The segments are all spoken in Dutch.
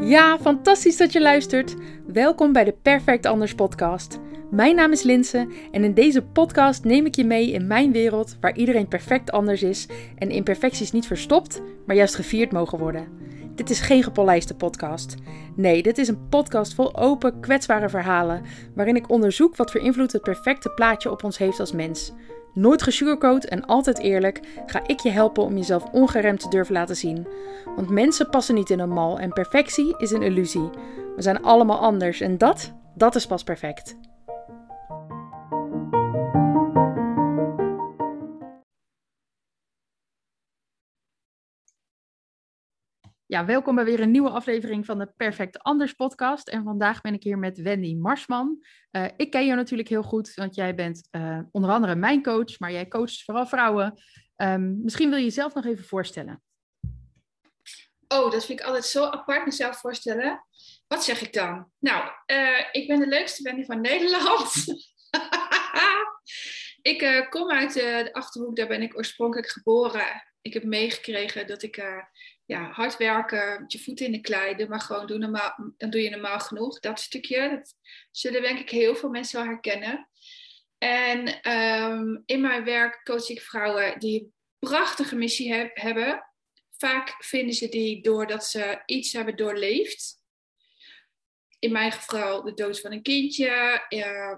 Ja, fantastisch dat je luistert. Welkom bij de Perfect Anders podcast. Mijn naam is Linse en in deze podcast neem ik je mee in mijn wereld waar iedereen perfect anders is en imperfecties niet verstopt, maar juist gevierd mogen worden. Dit is geen gepolijste podcast. Nee, dit is een podcast vol open, kwetsbare verhalen waarin ik onderzoek wat voor invloed het perfecte plaatje op ons heeft als mens. Nooit gesugarcoat en altijd eerlijk ga ik je helpen om jezelf ongeremd te durven laten zien. Want mensen passen niet in een mal en perfectie is een illusie. We zijn allemaal anders en dat, dat is pas perfect. Ja, welkom bij weer een nieuwe aflevering van de Perfect Anders podcast. En vandaag ben ik hier met Wendy Marsman. Uh, ik ken jou natuurlijk heel goed, want jij bent uh, onder andere mijn coach, maar jij coacht vooral vrouwen. Um, misschien wil je jezelf nog even voorstellen. Oh, dat vind ik altijd zo apart mezelf voorstellen. Wat zeg ik dan? Nou, uh, ik ben de leukste Wendy van Nederland. ik kom uit de Achterhoek, daar ben ik oorspronkelijk geboren. Ik heb meegekregen dat ik ja, hard werken, je voeten in de klei, doe maar gewoon, doe normaal, dan doe je normaal genoeg. Dat stukje, dat zullen denk ik heel veel mensen wel herkennen. En um, in mijn werk coach ik vrouwen die een prachtige missie heb, hebben. Vaak vinden ze die doordat ze iets hebben doorleefd. In mijn geval de dood van een kindje. Uh,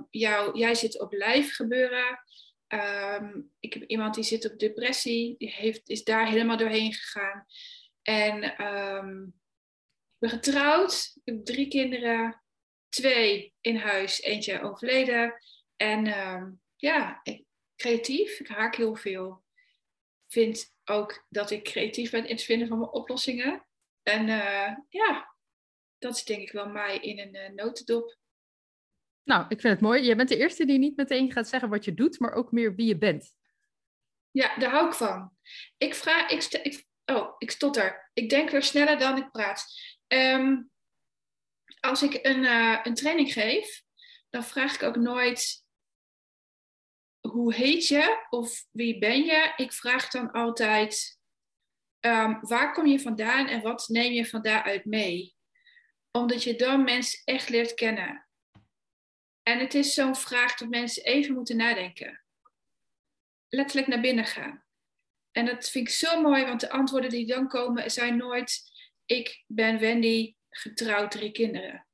jij zit op lijf gebeuren. Um, ik heb iemand die zit op depressie. Die heeft, is daar helemaal doorheen gegaan. En um, ik ben getrouwd. Ik heb drie kinderen. Twee in huis, eentje overleden. En um, ja, ik, creatief. Ik haak heel veel. Ik vind ook dat ik creatief ben in het vinden van mijn oplossingen. En uh, ja, dat is denk ik wel mij in een uh, notendop. Nou, ik vind het mooi. Je bent de eerste die niet meteen gaat zeggen wat je doet, maar ook meer wie je bent. Ja, daar hou ik van. Ik vraag, ik, ik Oh, ik stotter. Ik denk weer sneller dan ik praat. Um, als ik een, uh, een training geef, dan vraag ik ook nooit hoe heet je of wie ben je. Ik vraag dan altijd um, waar kom je vandaan en wat neem je van daaruit mee. Omdat je dan mensen echt leert kennen. En het is zo'n vraag dat mensen even moeten nadenken. Letterlijk naar binnen gaan. En dat vind ik zo mooi, want de antwoorden die dan komen zijn nooit: ik ben Wendy, getrouwd, drie kinderen.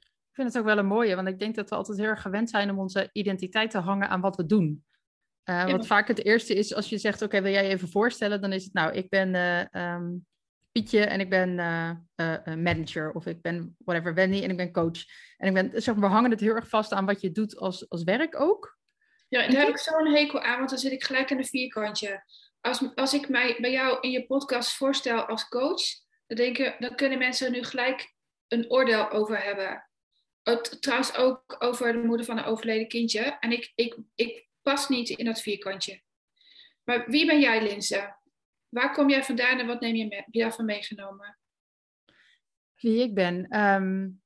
Ik vind het ook wel een mooie, want ik denk dat we altijd heel erg gewend zijn om onze identiteit te hangen aan wat we doen. Uh, ja, wat vaak het eerste is, als je zegt, oké, wil jij je even voorstellen? Dan is het, nou, ik ben uh, um, Pietje en ik ben uh, manager. Of ik ben, whatever, Wendy en ik ben coach. En ik ben, zeg maar, we hangen het heel erg vast aan wat je doet als, als werk ook. Ja, en daar heb ik zo'n hekel aan, want dan zit ik gelijk in een vierkantje als, als ik mij bij jou in je podcast voorstel als coach, dan, denken, dan kunnen mensen er nu gelijk een oordeel over hebben. Het, trouwens ook over de moeder van een overleden kindje. En ik, ik, ik pas niet in dat vierkantje. Maar wie ben jij, Linse? Waar kom jij vandaan en wat neem je mee, daarvan meegenomen? Wie ik ben? Um,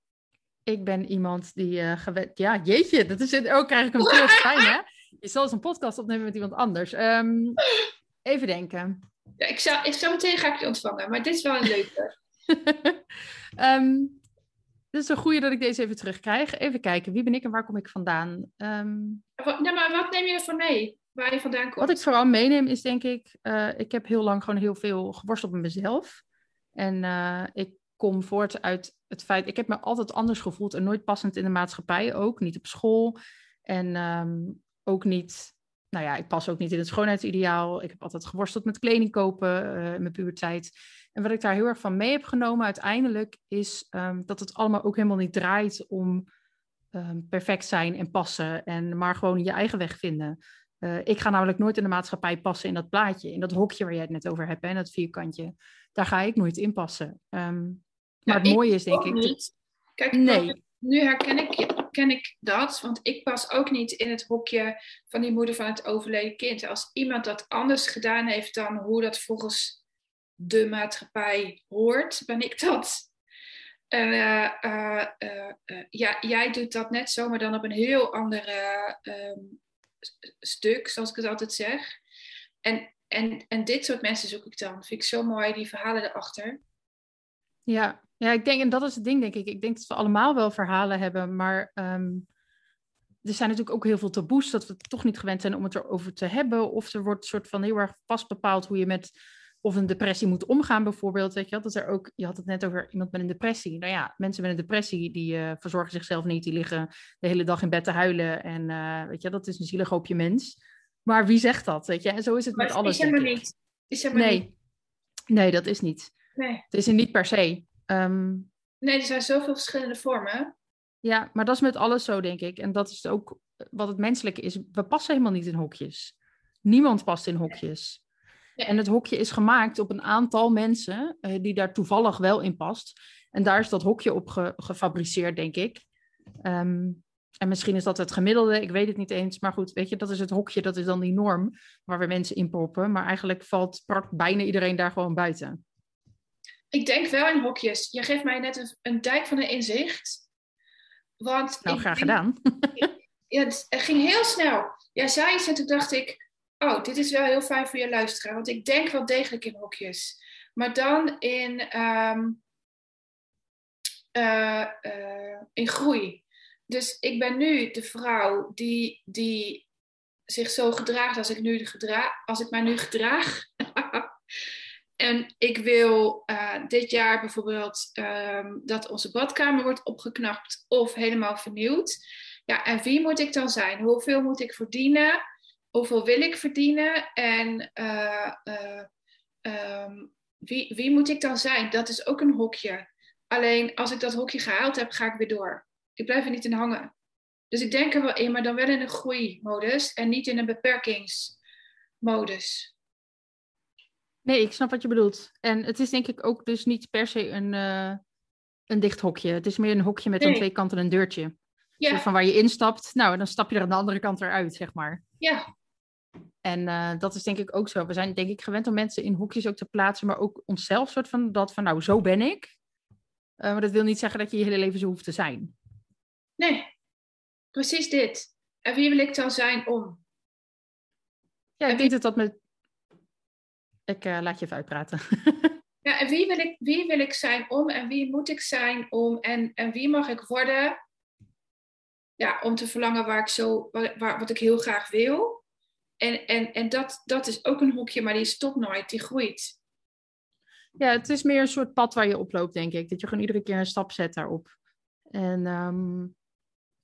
ik ben iemand die uh, gewend... Ja, jeetje, dat is ook eigenlijk een veel fijn, hè? Je zal eens een podcast opnemen met iemand anders. Um, Even denken. Ja, ik zou, ik zou meteen ga ik je ontvangen, maar dit is wel een leuke. um, dit is een goede dat ik deze even terugkrijg. Even kijken, wie ben ik en waar kom ik vandaan? Um, wat, nou, maar wat neem je ervan mee? Waar je vandaan komt? Wat ik vooral meeneem is denk ik, uh, ik heb heel lang gewoon heel veel geworsteld met mezelf. En uh, ik kom voort uit het feit, ik heb me altijd anders gevoeld en nooit passend in de maatschappij ook. Niet op school en um, ook niet nou ja, ik pas ook niet in het schoonheidsideaal. Ik heb altijd geworsteld met kleding kopen uh, in mijn puberteit. En wat ik daar heel erg van mee heb genomen uiteindelijk is um, dat het allemaal ook helemaal niet draait om um, perfect zijn en passen. En maar gewoon je eigen weg vinden. Uh, ik ga namelijk nooit in de maatschappij passen in dat plaatje, in dat hokje waar jij het net over hebt, en dat vierkantje. Daar ga ik nooit in passen. Um, maar ja, het mooie is denk ik. Niet. Kijk, nee. nu herken ik ken ik dat, want ik pas ook niet in het hokje van die moeder van het overleden kind. Als iemand dat anders gedaan heeft dan hoe dat volgens de maatschappij hoort, ben ik dat. Uh, uh, uh, ja, jij doet dat net zo, maar dan op een heel ander um, stuk, zoals ik het altijd zeg. En, en, en dit soort mensen zoek ik dan. Vind ik zo mooi, die verhalen erachter. Ja, Ja, ik denk, en dat is het ding, denk ik. Ik denk dat we allemaal wel verhalen hebben, maar ehm, er zijn natuurlijk ook heel veel taboes dat we toch niet gewend zijn om het erover te hebben. Of er wordt een soort van heel erg vast bepaald hoe je met of een depressie moet omgaan, bijvoorbeeld. Weet je, dat er ook, je had het net over iemand met een depressie. Nou ja, mensen met een depressie die uh, verzorgen zichzelf niet, die liggen de hele dag in bed te huilen. En uh, weet je, dat is een zielig hoopje mens. Maar wie zegt dat? Weet je? En zo is het maar met alles. Is helemaal niet. Is helemaal nee. niet. nee, dat is niet. Nee. Het is er niet per se. Um, nee, er zijn zoveel verschillende vormen. Ja, maar dat is met alles zo, denk ik. En dat is ook wat het menselijke is. We passen helemaal niet in hokjes. Niemand past in hokjes. Ja. En het hokje is gemaakt op een aantal mensen uh, die daar toevallig wel in past. En daar is dat hokje op ge gefabriceerd, denk ik. Um, en misschien is dat het gemiddelde, ik weet het niet eens. Maar goed, weet je, dat is het hokje, dat is dan die norm waar we mensen in proppen. Maar eigenlijk valt bijna iedereen daar gewoon buiten. Ik denk wel in hokjes. Je geeft mij net een, een dijk van een inzicht. Want nou, graag gedaan. ja, het ging heel snel. Jij zei iets en toen dacht ik, oh, dit is wel heel fijn voor je luisteraar. Want ik denk wel degelijk in hokjes. Maar dan in, um, uh, uh, in groei. Dus ik ben nu de vrouw die, die zich zo gedraagt als ik, nu gedra als ik mij nu gedraag. En ik wil uh, dit jaar bijvoorbeeld um, dat onze badkamer wordt opgeknapt of helemaal vernieuwd. Ja, en wie moet ik dan zijn? Hoeveel moet ik verdienen? Hoeveel wil ik verdienen? En uh, uh, um, wie, wie moet ik dan zijn? Dat is ook een hokje. Alleen als ik dat hokje gehaald heb, ga ik weer door. Ik blijf er niet in hangen. Dus ik denk er wel in, maar dan wel in een groeimodus en niet in een beperkingsmodus. Nee, ik snap wat je bedoelt. En het is denk ik ook dus niet per se een, uh, een dicht hokje. Het is meer een hokje met Nee. aan twee kanten een deurtje. Ja, van waar je instapt, nou, dan stap je er aan de andere kant weer uit, zeg maar. ja, En eh, dat is denk ik ook zo. We zijn denk ik gewend om mensen in hokjes ook te plaatsen, maar ook onszelf soort van dat van, nou, zo ben ik. Eh, maar dat wil niet zeggen dat je je hele leven zo hoeft te zijn. nee. Precies dit. En wie wil ik dan zijn om? Ja, ik denk dat dat met... Ik eh, laat je even uitpraten. Ja, en wie wil ik, wie wil ik zijn om en wie moet ik zijn om en, en wie mag ik worden? Ja, om te verlangen waar ik zo, waar, waar- wat ik heel graag wil. En, en, en dat, dat is ook een hokje, maar die stopt nooit, die groeit. Ja, het is meer een soort pad waar je oploopt, denk ik. Dat je gewoon iedere keer een stap zet daarop. En ehm,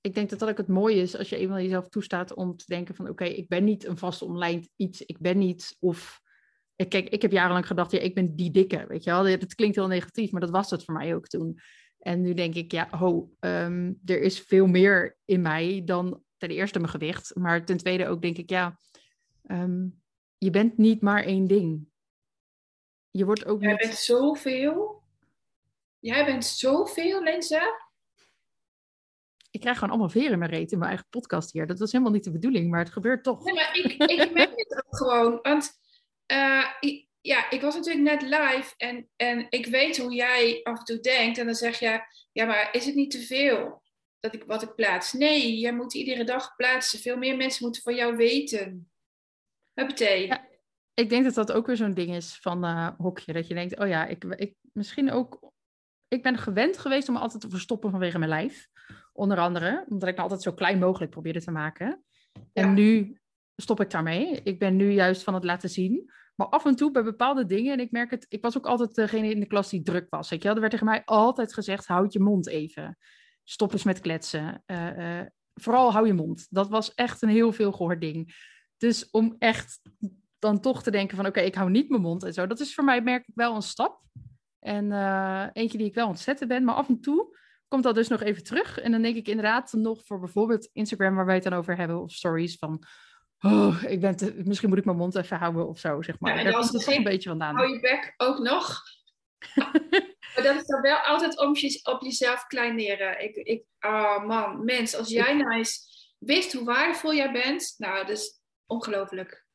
ik denk dat dat ook het mooie is als je eenmaal jezelf toestaat om te denken van... oké, ik ben niet een vast omlijnd iets. Ik ben niet of... ik- Kijk, ik heb jarenlang gedacht, ja, ik ben die dikke, weet je wel. Dat klinkt heel negatief, maar dat was het voor mij ook toen. En nu denk ik, ja, ho, ehm, er is veel meer in mij dan ten eerste mijn gewicht. Maar ten tweede ook denk ik, ja, ehm, je bent niet maar één ding. Je wordt ook Jij niet... bent zoveel. Jij bent zoveel, Linse. Ik krijg gewoon allemaal veren in mijn reet in mijn eigen podcast hier. Dat was helemaal niet de bedoeling, maar het gebeurt toch. Nee, maar ik, ik merk het ook gewoon. Want eh, ja, ik was natuurlijk net live en, en ik weet hoe jij af en toe denkt. En dan zeg je, ja, maar is het niet te veel dat ik, wat ik plaats? Nee, jij moet iedere dag plaatsen. Veel meer mensen moeten van jou weten. Huppatee. Ja. Ik denk dat dat ook weer zo'n ding is van eh, hokje. Dat je denkt, oh ja, ik, ik misschien ook... Ik ben gewend geweest om me altijd te verstoppen vanwege mijn lijf. Onder andere, omdat ik me altijd zo klein mogelijk probeerde te maken. En Ja. nu stop ik daarmee. Ik ben nu juist van het laten zien. Maar af en toe bij bepaalde dingen, en ik merk het, ik was ook altijd degene in de klas die druk was. Weet je wel? Er werd tegen mij altijd gezegd, houd je mond even. Stop eens met kletsen. Eh, eh, vooral hou je mond. Dat was echt een heel veel gehoord ding. Dus om echt dan toch te denken van, oké, ik hou niet mijn mond en zo. Dat is voor mij, merk ik, wel een stap. En eh, eentje die ik wel ontzetten ben. Maar af en toe komt dat dus nog even terug. En dan denk ik inderdaad nog voor bijvoorbeeld Instagram, waar wij het dan over hebben, of stories van... Oh, ik ben te- misschien moet ik mijn mond even houden of zo, zeg maar. Ja, en als een beetje vandaan. Hou je bek ook nog. maar dat is dan wel altijd om je, op jezelf kleineren. Ik, ik, oh man, mens, als jij nou eens wist hoe waardevol jij bent, nou, dat is ongelooflijk.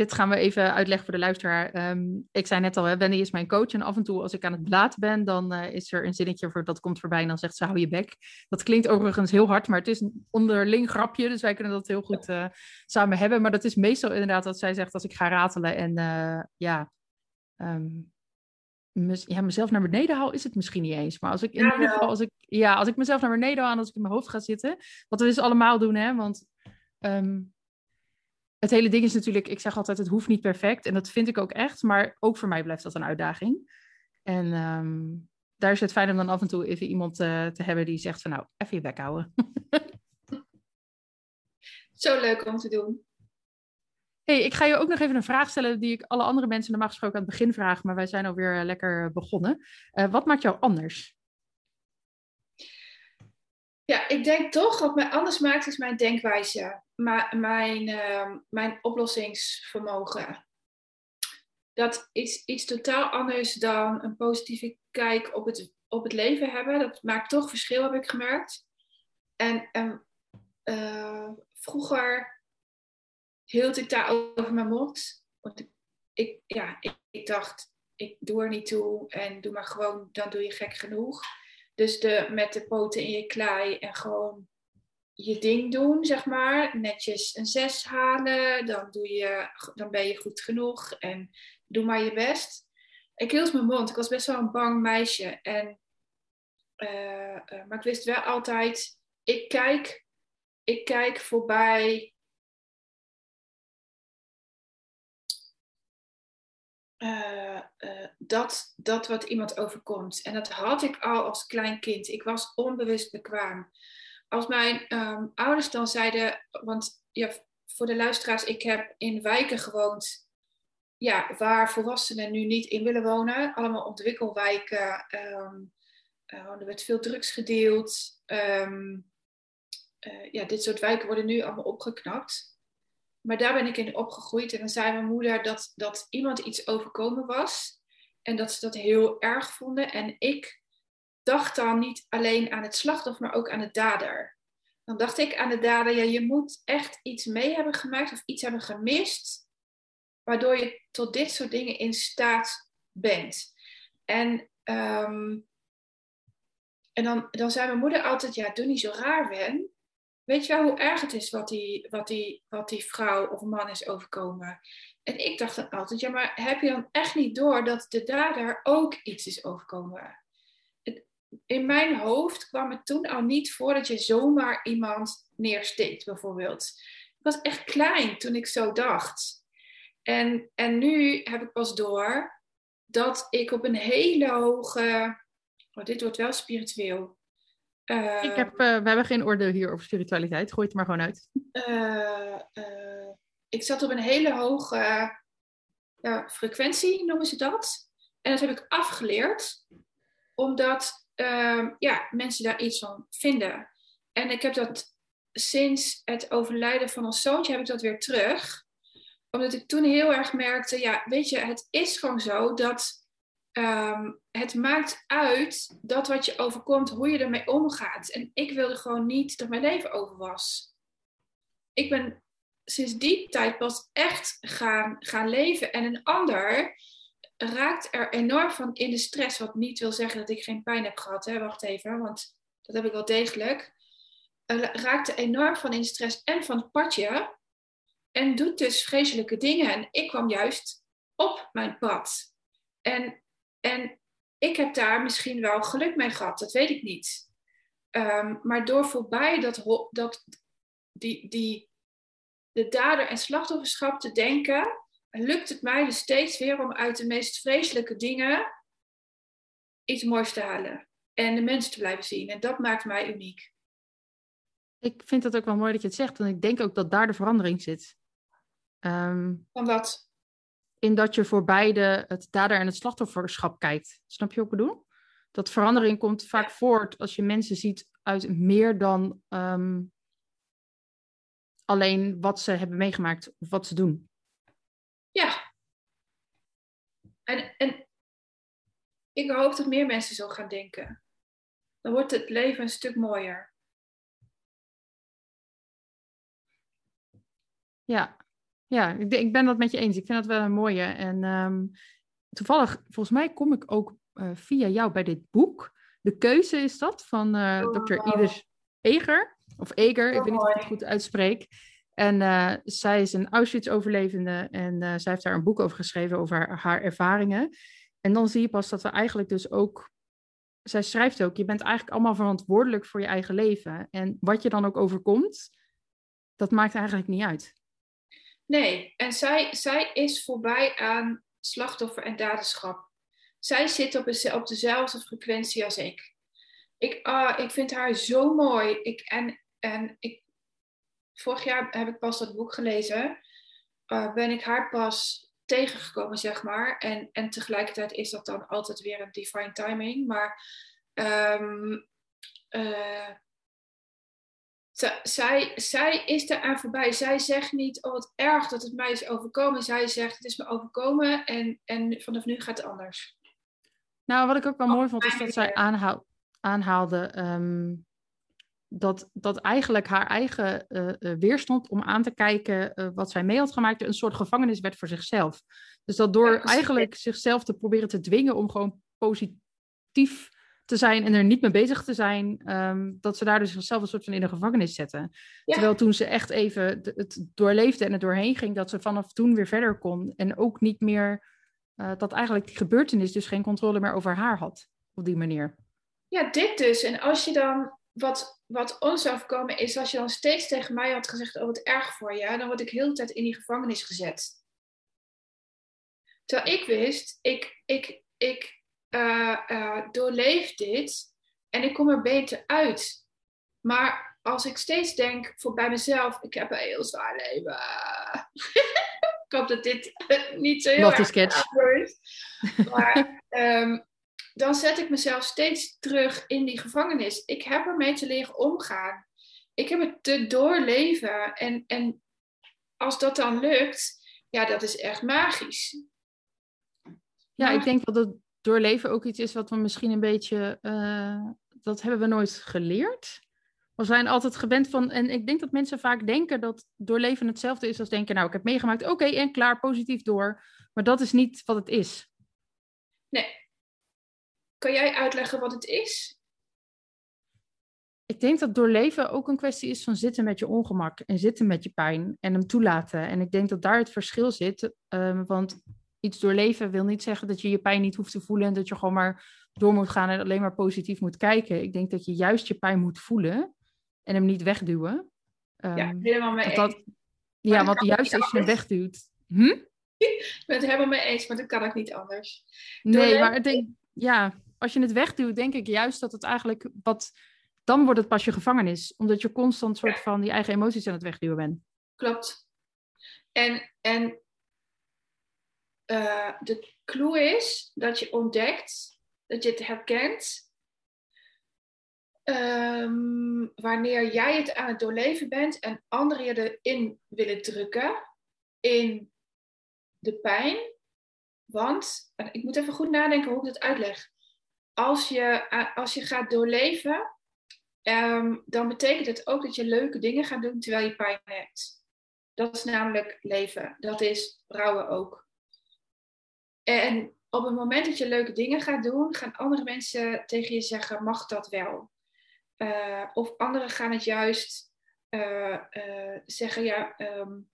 Dit gaan we even uitleggen voor de luisteraar. Ehm, ik zei net al, hè, Wendy is mijn coach. En af en toe als ik aan het blaten ben, dan eh, is er een zinnetje voor dat komt voorbij. En dan zegt ze, hou je bek. Dat klinkt overigens heel hard, maar het is een onderling grapje. Dus wij kunnen dat heel goed eh, samen hebben. Maar dat is meestal inderdaad dat zij zegt als ik ga ratelen. En eh, ja, ehm, ja, mezelf naar beneden haal, is het misschien niet eens. Maar als ik in ieder geval, als ik, ja, als ik mezelf naar beneden haal en als ik in mijn hoofd ga zitten, wat we dus allemaal doen, hè, want ehm, het hele ding is natuurlijk, ik zeg altijd, het hoeft niet perfect. En dat vind ik ook echt, maar ook voor mij blijft dat een uitdaging. En ehm, daar is het fijn om dan af en toe even iemand uh, te hebben die zegt van nou, even je bek houden. Zo leuk om te doen. Hey, ik ga je ook nog even een vraag stellen die ik alle andere mensen normaal gesproken aan het begin vraag, maar wij zijn alweer eh, lekker begonnen. Uh, wat maakt jou anders? Ja, ik denk toch wat mij anders maakt is mijn denkwijze, mijn, uh, mijn oplossingsvermogen. Dat is iets totaal anders dan een positieve kijk op het, op het leven hebben. Dat maakt toch verschil, heb ik gemerkt. En, uh, vroeger hield ik daar over mijn mond. Want ik, ja, ik, ik, dacht, ik doe er niet toe en doe maar gewoon, dan doe je gek genoeg. Dus de, met de poten in je klei en gewoon je ding doen, zeg maar. Netjes een zes halen, dan, doe je, dan ben je goed genoeg en doe maar je best. Ik hield mijn mond. Ik was best wel een bang meisje. En, uh, uh, maar ik wist wel altijd, ik kijk, ik kijk voorbij dat, dat wat iemand overkomt. En dat had ik al als klein kind. Ik was onbewust bekwaam. Als mijn um, ouders dan zeiden, want ja, voor de luisteraars, ik heb in wijken gewoond ja, waar volwassenen nu niet in willen wonen. Allemaal ontwikkelwijken. Um, uh, er werd veel drugs gedeeld. Um, ja, dit soort wijken worden nu allemaal opgeknapt. Maar daar ben ik in opgegroeid. En dan zei mijn moeder dat, dat iemand iets overkomen was. En dat ze dat heel erg vonden. En ik dacht dan niet alleen aan het slachtoffer, maar ook aan de dader. Dan dacht ik aan de dader, ja, je moet echt iets mee hebben gemaakt of iets hebben gemist. Waardoor je tot dit soort dingen in staat bent. En, um, en dan, dan zei mijn moeder altijd, ja, doe niet zo raar, Wen. Weet je wel hoe erg het is wat die, wat, die, wat die vrouw of man is overkomen? En ik dacht dan altijd, ja, maar heb je dan echt niet door dat de dader ook iets is overkomen? in mijn hoofd kwam het toen al niet voor dat je zomaar iemand neersteekt, bijvoorbeeld. Ik was echt klein toen ik zo dacht. En, en nu heb ik pas door dat ik op een hele hoge. Oh, dit wordt wel spiritueel ik heb, uh, we hebben geen orde hier over spiritualiteit. Gooi het maar gewoon uit. Uh, ik zat op een hele hoge frequentie, noemen ze dat. En dat heb ik afgeleerd, omdat ehm, ja, mensen daar iets van vinden. En ik heb dat sinds het overlijden van ons zoontje, heb ik dat weer terug. Omdat ik toen heel erg merkte, ja, weet je, het is gewoon zo dat um, het maakt uit dat wat je overkomt, hoe je ermee omgaat. En ik wilde gewoon niet dat mijn leven over was. Ik ben sinds die tijd pas echt gaan, gaan leven. En een ander raakt er enorm van in de stress. Wat niet wil zeggen dat ik geen pijn heb gehad. Hè? Wacht even, want dat heb ik wel degelijk. Raakt er enorm van in stress en van het padje. En doet dus vreselijke dingen. En ik kwam juist op mijn pad. En en ik heb daar misschien wel geluk mee gehad, dat weet ik niet. Um, maar door voorbij dat, dat, die, die, de dader- en slachtofferschap te denken, lukt het mij dus steeds weer om uit de meest vreselijke dingen iets moois te halen. En de mensen te blijven zien. En dat maakt mij uniek. Ik vind het ook wel mooi dat je het zegt. En ik denk ook dat daar de verandering zit. Um, Van wat? in dat je voor beide het dader- en het slachtofferschap kijkt. Snap je wat ik bedoel? Dat verandering komt vaak voort als je mensen ziet uit meer dan ehm, alleen wat ze hebben meegemaakt of wat ze doen. Ja. En, en ik hoop dat meer mensen zo gaan denken. Dan wordt het leven een stuk mooier. Ja, ja, ik, ik ben dat met je eens. Ik vind dat wel een mooie. En um, toevallig, volgens mij kom ik ook uh, via jou bij dit boek. De keuze is dat van uh, oh, Dr. Iris Eger. Of Eger, ik weet niet of ik het goed uitspreek. En uh, zij is een Auschwitz-overlevende en zij heeft daar een boek over geschreven over haar, haar ervaringen. En dan zie je pas dat we eigenlijk dus ook. Zij schrijft ook, je bent eigenlijk allemaal verantwoordelijk voor je eigen leven. En wat je dan ook overkomt, dat maakt eigenlijk niet uit. Nee, en zij, zij is voorbij aan slachtoffer en daderschap. Zij zit op, een, op dezelfde frequentie als ik. Ik, ah, ik vind haar zo mooi. Ik, en en ik, vorig jaar heb ik pas dat boek gelezen. Uh, ben ik haar pas tegengekomen, zeg maar. En, en tegelijkertijd is dat dan altijd weer een divine timing. Maar um, uh, zij, zij is er aan voorbij. Zij zegt niet, oh wat erg dat het mij is overkomen. Zij zegt, het is me overkomen en, en vanaf nu gaat het anders. Nou, wat ik ook wel mooi vond, is dat zij aanhaal, aanhaalde um, dat, dat eigenlijk haar eigen uh, weerstand om aan te kijken uh, wat zij mee had gemaakt, een soort gevangenis werd voor zichzelf. Dus dat door eigenlijk zichzelf te proberen te dwingen om gewoon positief te zijn en er niet mee bezig te zijn, um, dat ze daar dus zichzelf een soort van in een gevangenis zetten. Terwijl toen ze echt even het doorleefde en het doorheen ging, dat ze vanaf toen weer verder kon en ook niet meer, uh, dat eigenlijk die gebeurtenis dus geen controle meer over haar had op die manier. Ja, dit dus. En als je dan wat, wat ons afkomen is, als je dan steeds tegen mij had gezegd, oh wat erg voor je, dan word ik heel de tijd in die gevangenis gezet. Terwijl ik wist, ik, ik, ik uh, uh, doorleef dit en ik kom er beter uit. Maar als ik steeds denk voor bij mezelf, ik heb een heel zwaar leven. ik hoop dat dit niet zo heel erg is. Maar um, dan zet ik mezelf steeds terug in die gevangenis. Ik heb ermee te leren omgaan. Ik heb het te doorleven. En, en als dat dan lukt, ja, dat is echt magisch. Ja, ik denk dat het doorleven ook iets is wat we misschien een beetje, uh, dat hebben we nooit geleerd. We zijn altijd gewend van, en ik denk dat mensen vaak denken dat doorleven hetzelfde is als denken, nou, ik heb meegemaakt, oké, en klaar, positief door. Maar dat is niet wat het is. Nee, kan jij uitleggen wat het is? Ik denk dat doorleven ook een kwestie is van zitten met je ongemak en zitten met je pijn en hem toelaten. En ik denk dat daar het verschil zit. Um, want iets doorleven wil niet zeggen dat je je pijn niet hoeft te voelen en dat je gewoon maar door moet gaan en alleen maar positief moet kijken. Ik denk dat je juist je pijn moet voelen en hem niet wegduwen. Um, ja, helemaal mee dat, Ja, want juist als je hem wegduwt. Hm? Ik ben het helemaal mee eens, maar dat kan ik niet anders. Nee, maar ik denk, ja, als je het wegduwt, denk ik juist dat het eigenlijk wat. Dan wordt het pas je gevangenis, omdat je constant soort van die eigen emoties aan het wegduwen bent. Klopt. En, en uh, de clue is dat je ontdekt, dat je het herkent. Um, wanneer jij het aan het doorleven bent en anderen je erin willen drukken in de pijn. Want, ik moet even goed nadenken hoe ik het uitleg als je, eh, als je gaat doorleven, ehm, dan betekent het ook dat je leuke dingen gaat doen terwijl je pijn hebt. Dat is namelijk leven. Dat is rouwen ook. En op het moment dat je leuke dingen gaat doen, gaan andere mensen tegen je zeggen: mag dat wel? Uh, of anderen gaan het juist uh, zeggen: ja, um,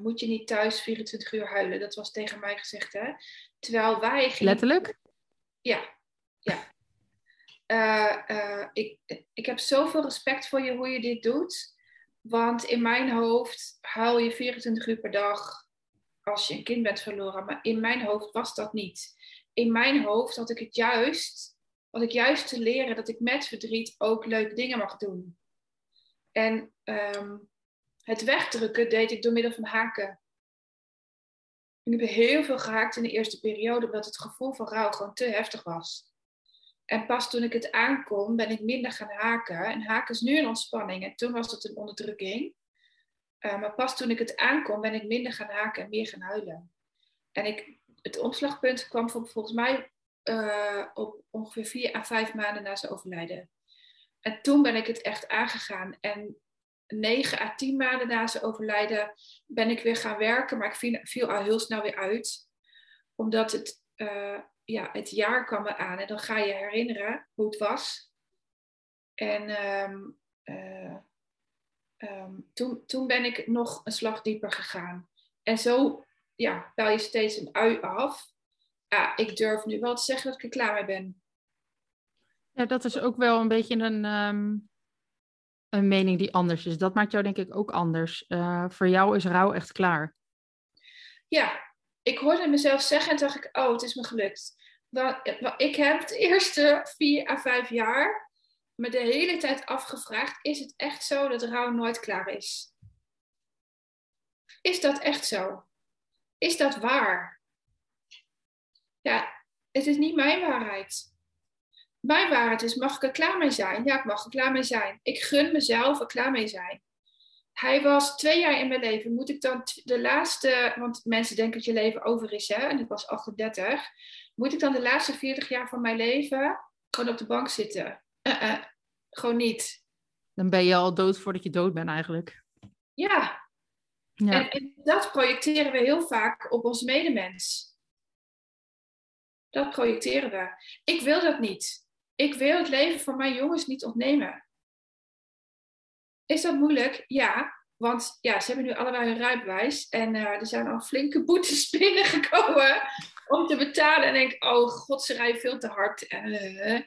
moet je niet thuis 24 uur huilen? Dat was tegen mij gezegd, hè? Terwijl wij... Gingen... Letterlijk? Ja, ja. Uh, uh, ik, ik heb zoveel respect voor je hoe je dit doet. Want in mijn hoofd huil je 24 uur per dag als je een kind bent verloren. Maar in mijn hoofd was dat niet. In mijn hoofd had ik het juist, had ik juist te leren dat ik met verdriet ook leuke dingen mag doen. En um, het wegdrukken deed ik door middel van haken. Ik heb heel veel gehaakt in de eerste periode, omdat het gevoel van rouw gewoon te heftig was. En pas toen ik het aankom, ben ik minder gaan haken. En haken is nu een ontspanning. En toen was het een onderdrukking. Uh, maar pas toen ik het aankom, ben ik minder gaan haken en meer gaan huilen. En ik, het omslagpunt kwam volgens mij uh, op ongeveer vier à vijf maanden na zijn overlijden. En toen ben ik het echt aangegaan. En 9 à 10 maanden na zijn overlijden ben ik weer gaan werken, maar ik viel, viel al heel snel weer uit. Omdat het, uh, ja, het jaar kwam aan en dan ga je herinneren hoe het was. En um, uh, um, toen, toen ben ik nog een slag dieper gegaan. En zo ja, bel je steeds een ui af. Ik durf nu wel te zeggen dat ik er klaar mee ben. Ja, dat is ook wel een beetje een, ehm, een mening die anders is. Dat maakt jou denk ik ook anders. Uh, voor jou is rouw echt klaar. Ja, ik hoorde mezelf zeggen en dacht ik, oh, het is me gelukt. Ik heb de eerste vier à vijf jaar me de hele tijd afgevraagd: is het echt zo dat rouw nooit klaar is? Is dat echt zo? Is dat waar? Ja, het is niet mijn waarheid. Mijn waarheid is: mag ik er klaar mee zijn? Ja, ik mag er klaar mee zijn. Ik gun mezelf er klaar mee zijn. Hij was twee jaar in mijn leven. Moet ik dan de laatste, want mensen denken dat je leven over is, hè? En ik was 38. Moet ik dan de laatste 40 jaar van mijn leven gewoon op de bank zitten? Uh -uh, gewoon niet. Dan ben je al dood voordat je dood bent eigenlijk. Ja. ja. En, en dat projecteren we heel vaak op ons medemens. Dat projecteren we. Ik wil dat niet. Ik wil het leven van mijn jongens niet ontnemen. Is dat moeilijk? Ja, want ja, ze hebben nu allebei hun rijbewijs. En uh, er zijn al flinke boetes binnengekomen om te betalen. En denk, oh god, ze rijden veel te hard. Uh,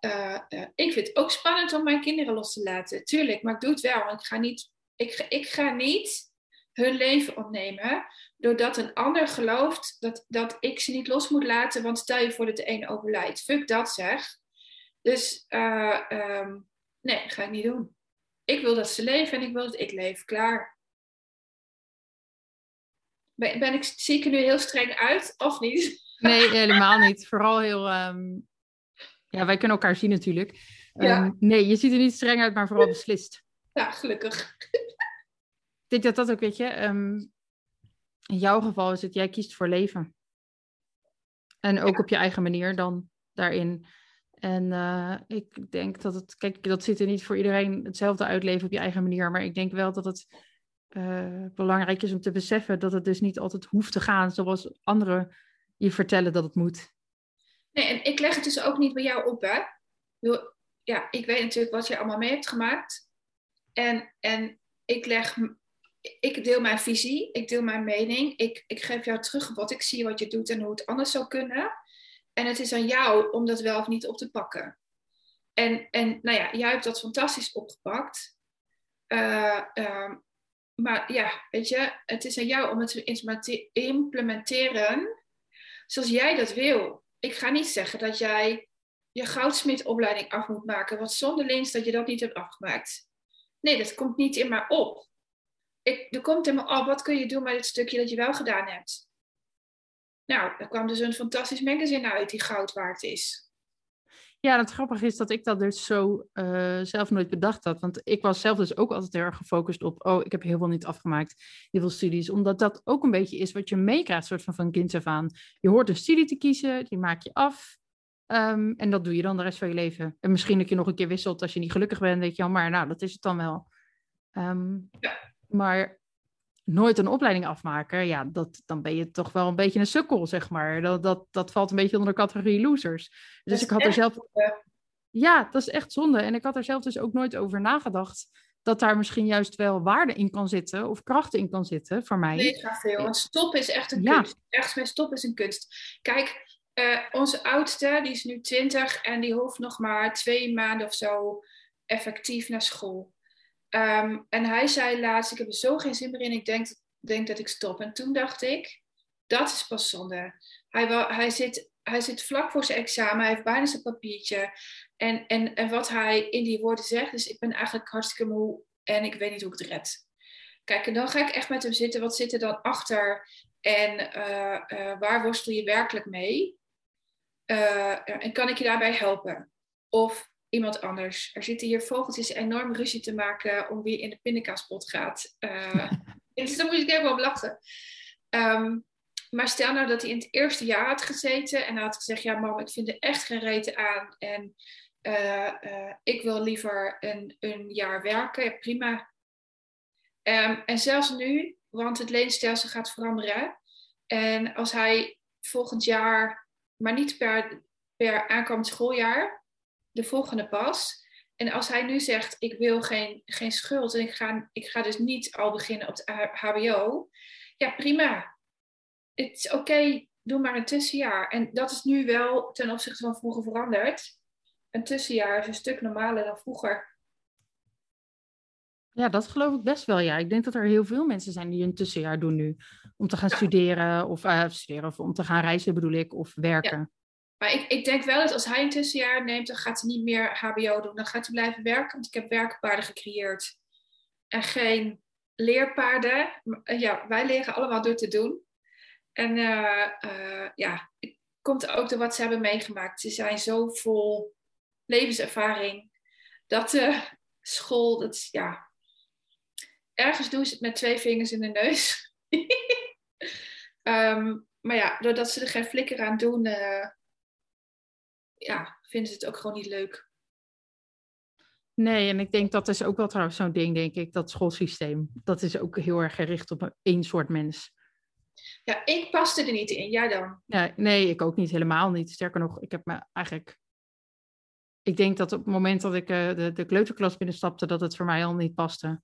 uh, ik vind het ook spannend om mijn kinderen los te laten. Tuurlijk, maar ik doe het wel. Ik ga niet, ik ga niet hun leven ontnemen. Doordat een ander gelooft dat, dat ik ze niet los moet laten. Want stel je voor dat de ene overlijdt. Fuck dat zeg. Dus um, nee, dat ga ik niet doen. Ik wil dat ze leven en ik wil dat ik leef. Klaar. Ben, ben ik, zie ik er nu heel streng uit of niet? Nee, helemaal niet. Vooral heel. Um... Ja, wij kunnen elkaar zien natuurlijk. Ja. Um, nee, je ziet er niet streng uit, maar vooral beslist. Ja, gelukkig. Ik denk dat dat ook, weet je, um, in jouw geval is het, jij kiest voor leven. En ook ja. op je eigen manier dan daarin. En uh, ik denk dat het, kijk, dat zit er niet voor iedereen hetzelfde uitleven op je eigen manier. Maar ik denk wel dat het uh, belangrijk is om te beseffen dat het dus niet altijd hoeft te gaan zoals anderen je vertellen dat het moet. Nee, en ik leg het dus ook niet bij jou op, hè? Ja, ik weet natuurlijk wat je allemaal mee hebt gemaakt. En, en ik leg, ik deel mijn visie, ik deel mijn mening. Ik, ik geef jou terug wat ik zie, wat je doet en hoe het anders zou kunnen. En het is aan jou om dat wel of niet op te pakken. En, en nou ja, jij hebt dat fantastisch opgepakt. Uh, uh, maar ja, weet je, het is aan jou om het te implementeren zoals jij dat wil. Ik ga niet zeggen dat jij je goudsmidopleiding af moet maken, want zonder links dat je dat niet hebt afgemaakt. Nee, dat komt niet in mij op. Ik, er komt in me op, wat kun je doen met het stukje dat je wel gedaan hebt? Nou, er kwam dus een fantastisch magazine uit die goud waard is. Ja, het grappige is dat ik dat dus zo uh, zelf nooit bedacht had. Want ik was zelf dus ook altijd heel erg gefocust op... oh, ik heb heel veel niet afgemaakt, heel veel studies. Omdat dat ook een beetje is wat je meekrijgt, soort van van kind af aan. Je hoort een studie te kiezen, die maak je af. Um, en dat doe je dan de rest van je leven. En misschien dat je nog een keer wisselt als je niet gelukkig bent, weet je wel. Maar nou, dat is het dan wel. Um, ja. Maar nooit een opleiding afmaken, ja, dat, dan ben je toch wel een beetje een sukkel, zeg maar. Dat, dat, dat valt een beetje onder de categorie losers. Dus ik had er zelf. Ja, dat is echt zonde. En ik had er zelf dus ook nooit over nagedacht dat daar misschien juist wel waarde in kan zitten of kracht in kan zitten voor mij. Mega veel. Stop is echt een ja. kunst. Ergens met stop is een kunst. Kijk, uh, onze oudste, die is nu 20 en die hoeft nog maar twee maanden of zo effectief naar school. Um, en hij zei laatst, ik heb er zo geen zin meer in, ik denk, denk dat ik stop. En toen dacht ik, dat is pas zonde. Hij, hij, zit, hij zit vlak voor zijn examen, hij heeft bijna zijn papiertje. En, en, en wat hij in die woorden zegt, is ik ben eigenlijk hartstikke moe en ik weet niet hoe ik het red. Kijk, en dan ga ik echt met hem zitten, wat zit er dan achter? En uh, uh, waar worstel je werkelijk mee? Uh, en kan ik je daarbij helpen? Of iemand anders. Er zitten hier vogeltjes enorm ruzie te maken om wie in de pindakaaspot gaat. Uh, dus daar moet ik even op lachen. Um, maar stel nou dat hij in het eerste jaar had gezeten en had gezegd: Ja, mam, ik vind er echt geen reten aan. En uh, uh, ik wil liever een, een jaar werken. Ja, prima. Um, en zelfs nu, want het leenstelsel gaat veranderen. En als hij volgend jaar, maar niet per, per aankomend schooljaar, de volgende pas. En als hij nu zegt, ik wil geen, geen schuld en ik ga, ik ga dus niet al beginnen op het HBO. ja, prima. Het is oké, doe maar een tussenjaar. En dat is nu wel ten opzichte van vroeger veranderd. Een tussenjaar is een stuk normaler dan vroeger. Ja, dat geloof ik best wel. Ja, ik denk dat er heel veel mensen zijn die een tussenjaar doen nu. Om te gaan studeren of, uh, studeren of om te gaan reizen bedoel ik, of werken. Maar ik, ik denk wel dat als hij een tussenjaar neemt, dan gaat hij niet meer HBO doen. Dan gaat hij blijven werken, want ik heb werkpaarden gecreëerd. En geen leerpaarden. Ja, wij leren allemaal door te doen. En uh, uh, ja, het komt ook door wat ze hebben meegemaakt. Ze zijn zo vol levenservaring. Dat de school, dat ja, ergens doen ze het met twee vingers in de neus. um, maar ja, doordat ze er geen flikker aan doen, ja, vinden ze het ook gewoon niet leuk. Nee, en ik denk dat is ook wel trouwens zo'n ding, denk ik, dat schoolsysteem. Dat is ook heel erg gericht op één soort mens. Ja, ik paste er niet in. Jij dan? Ja, nee, ik ook niet. Helemaal niet. Sterker nog, ik heb me eigenlijk... Ik denk dat op het moment dat ik uh, de, de kleuterklas binnenstapte, dat het voor mij al niet paste.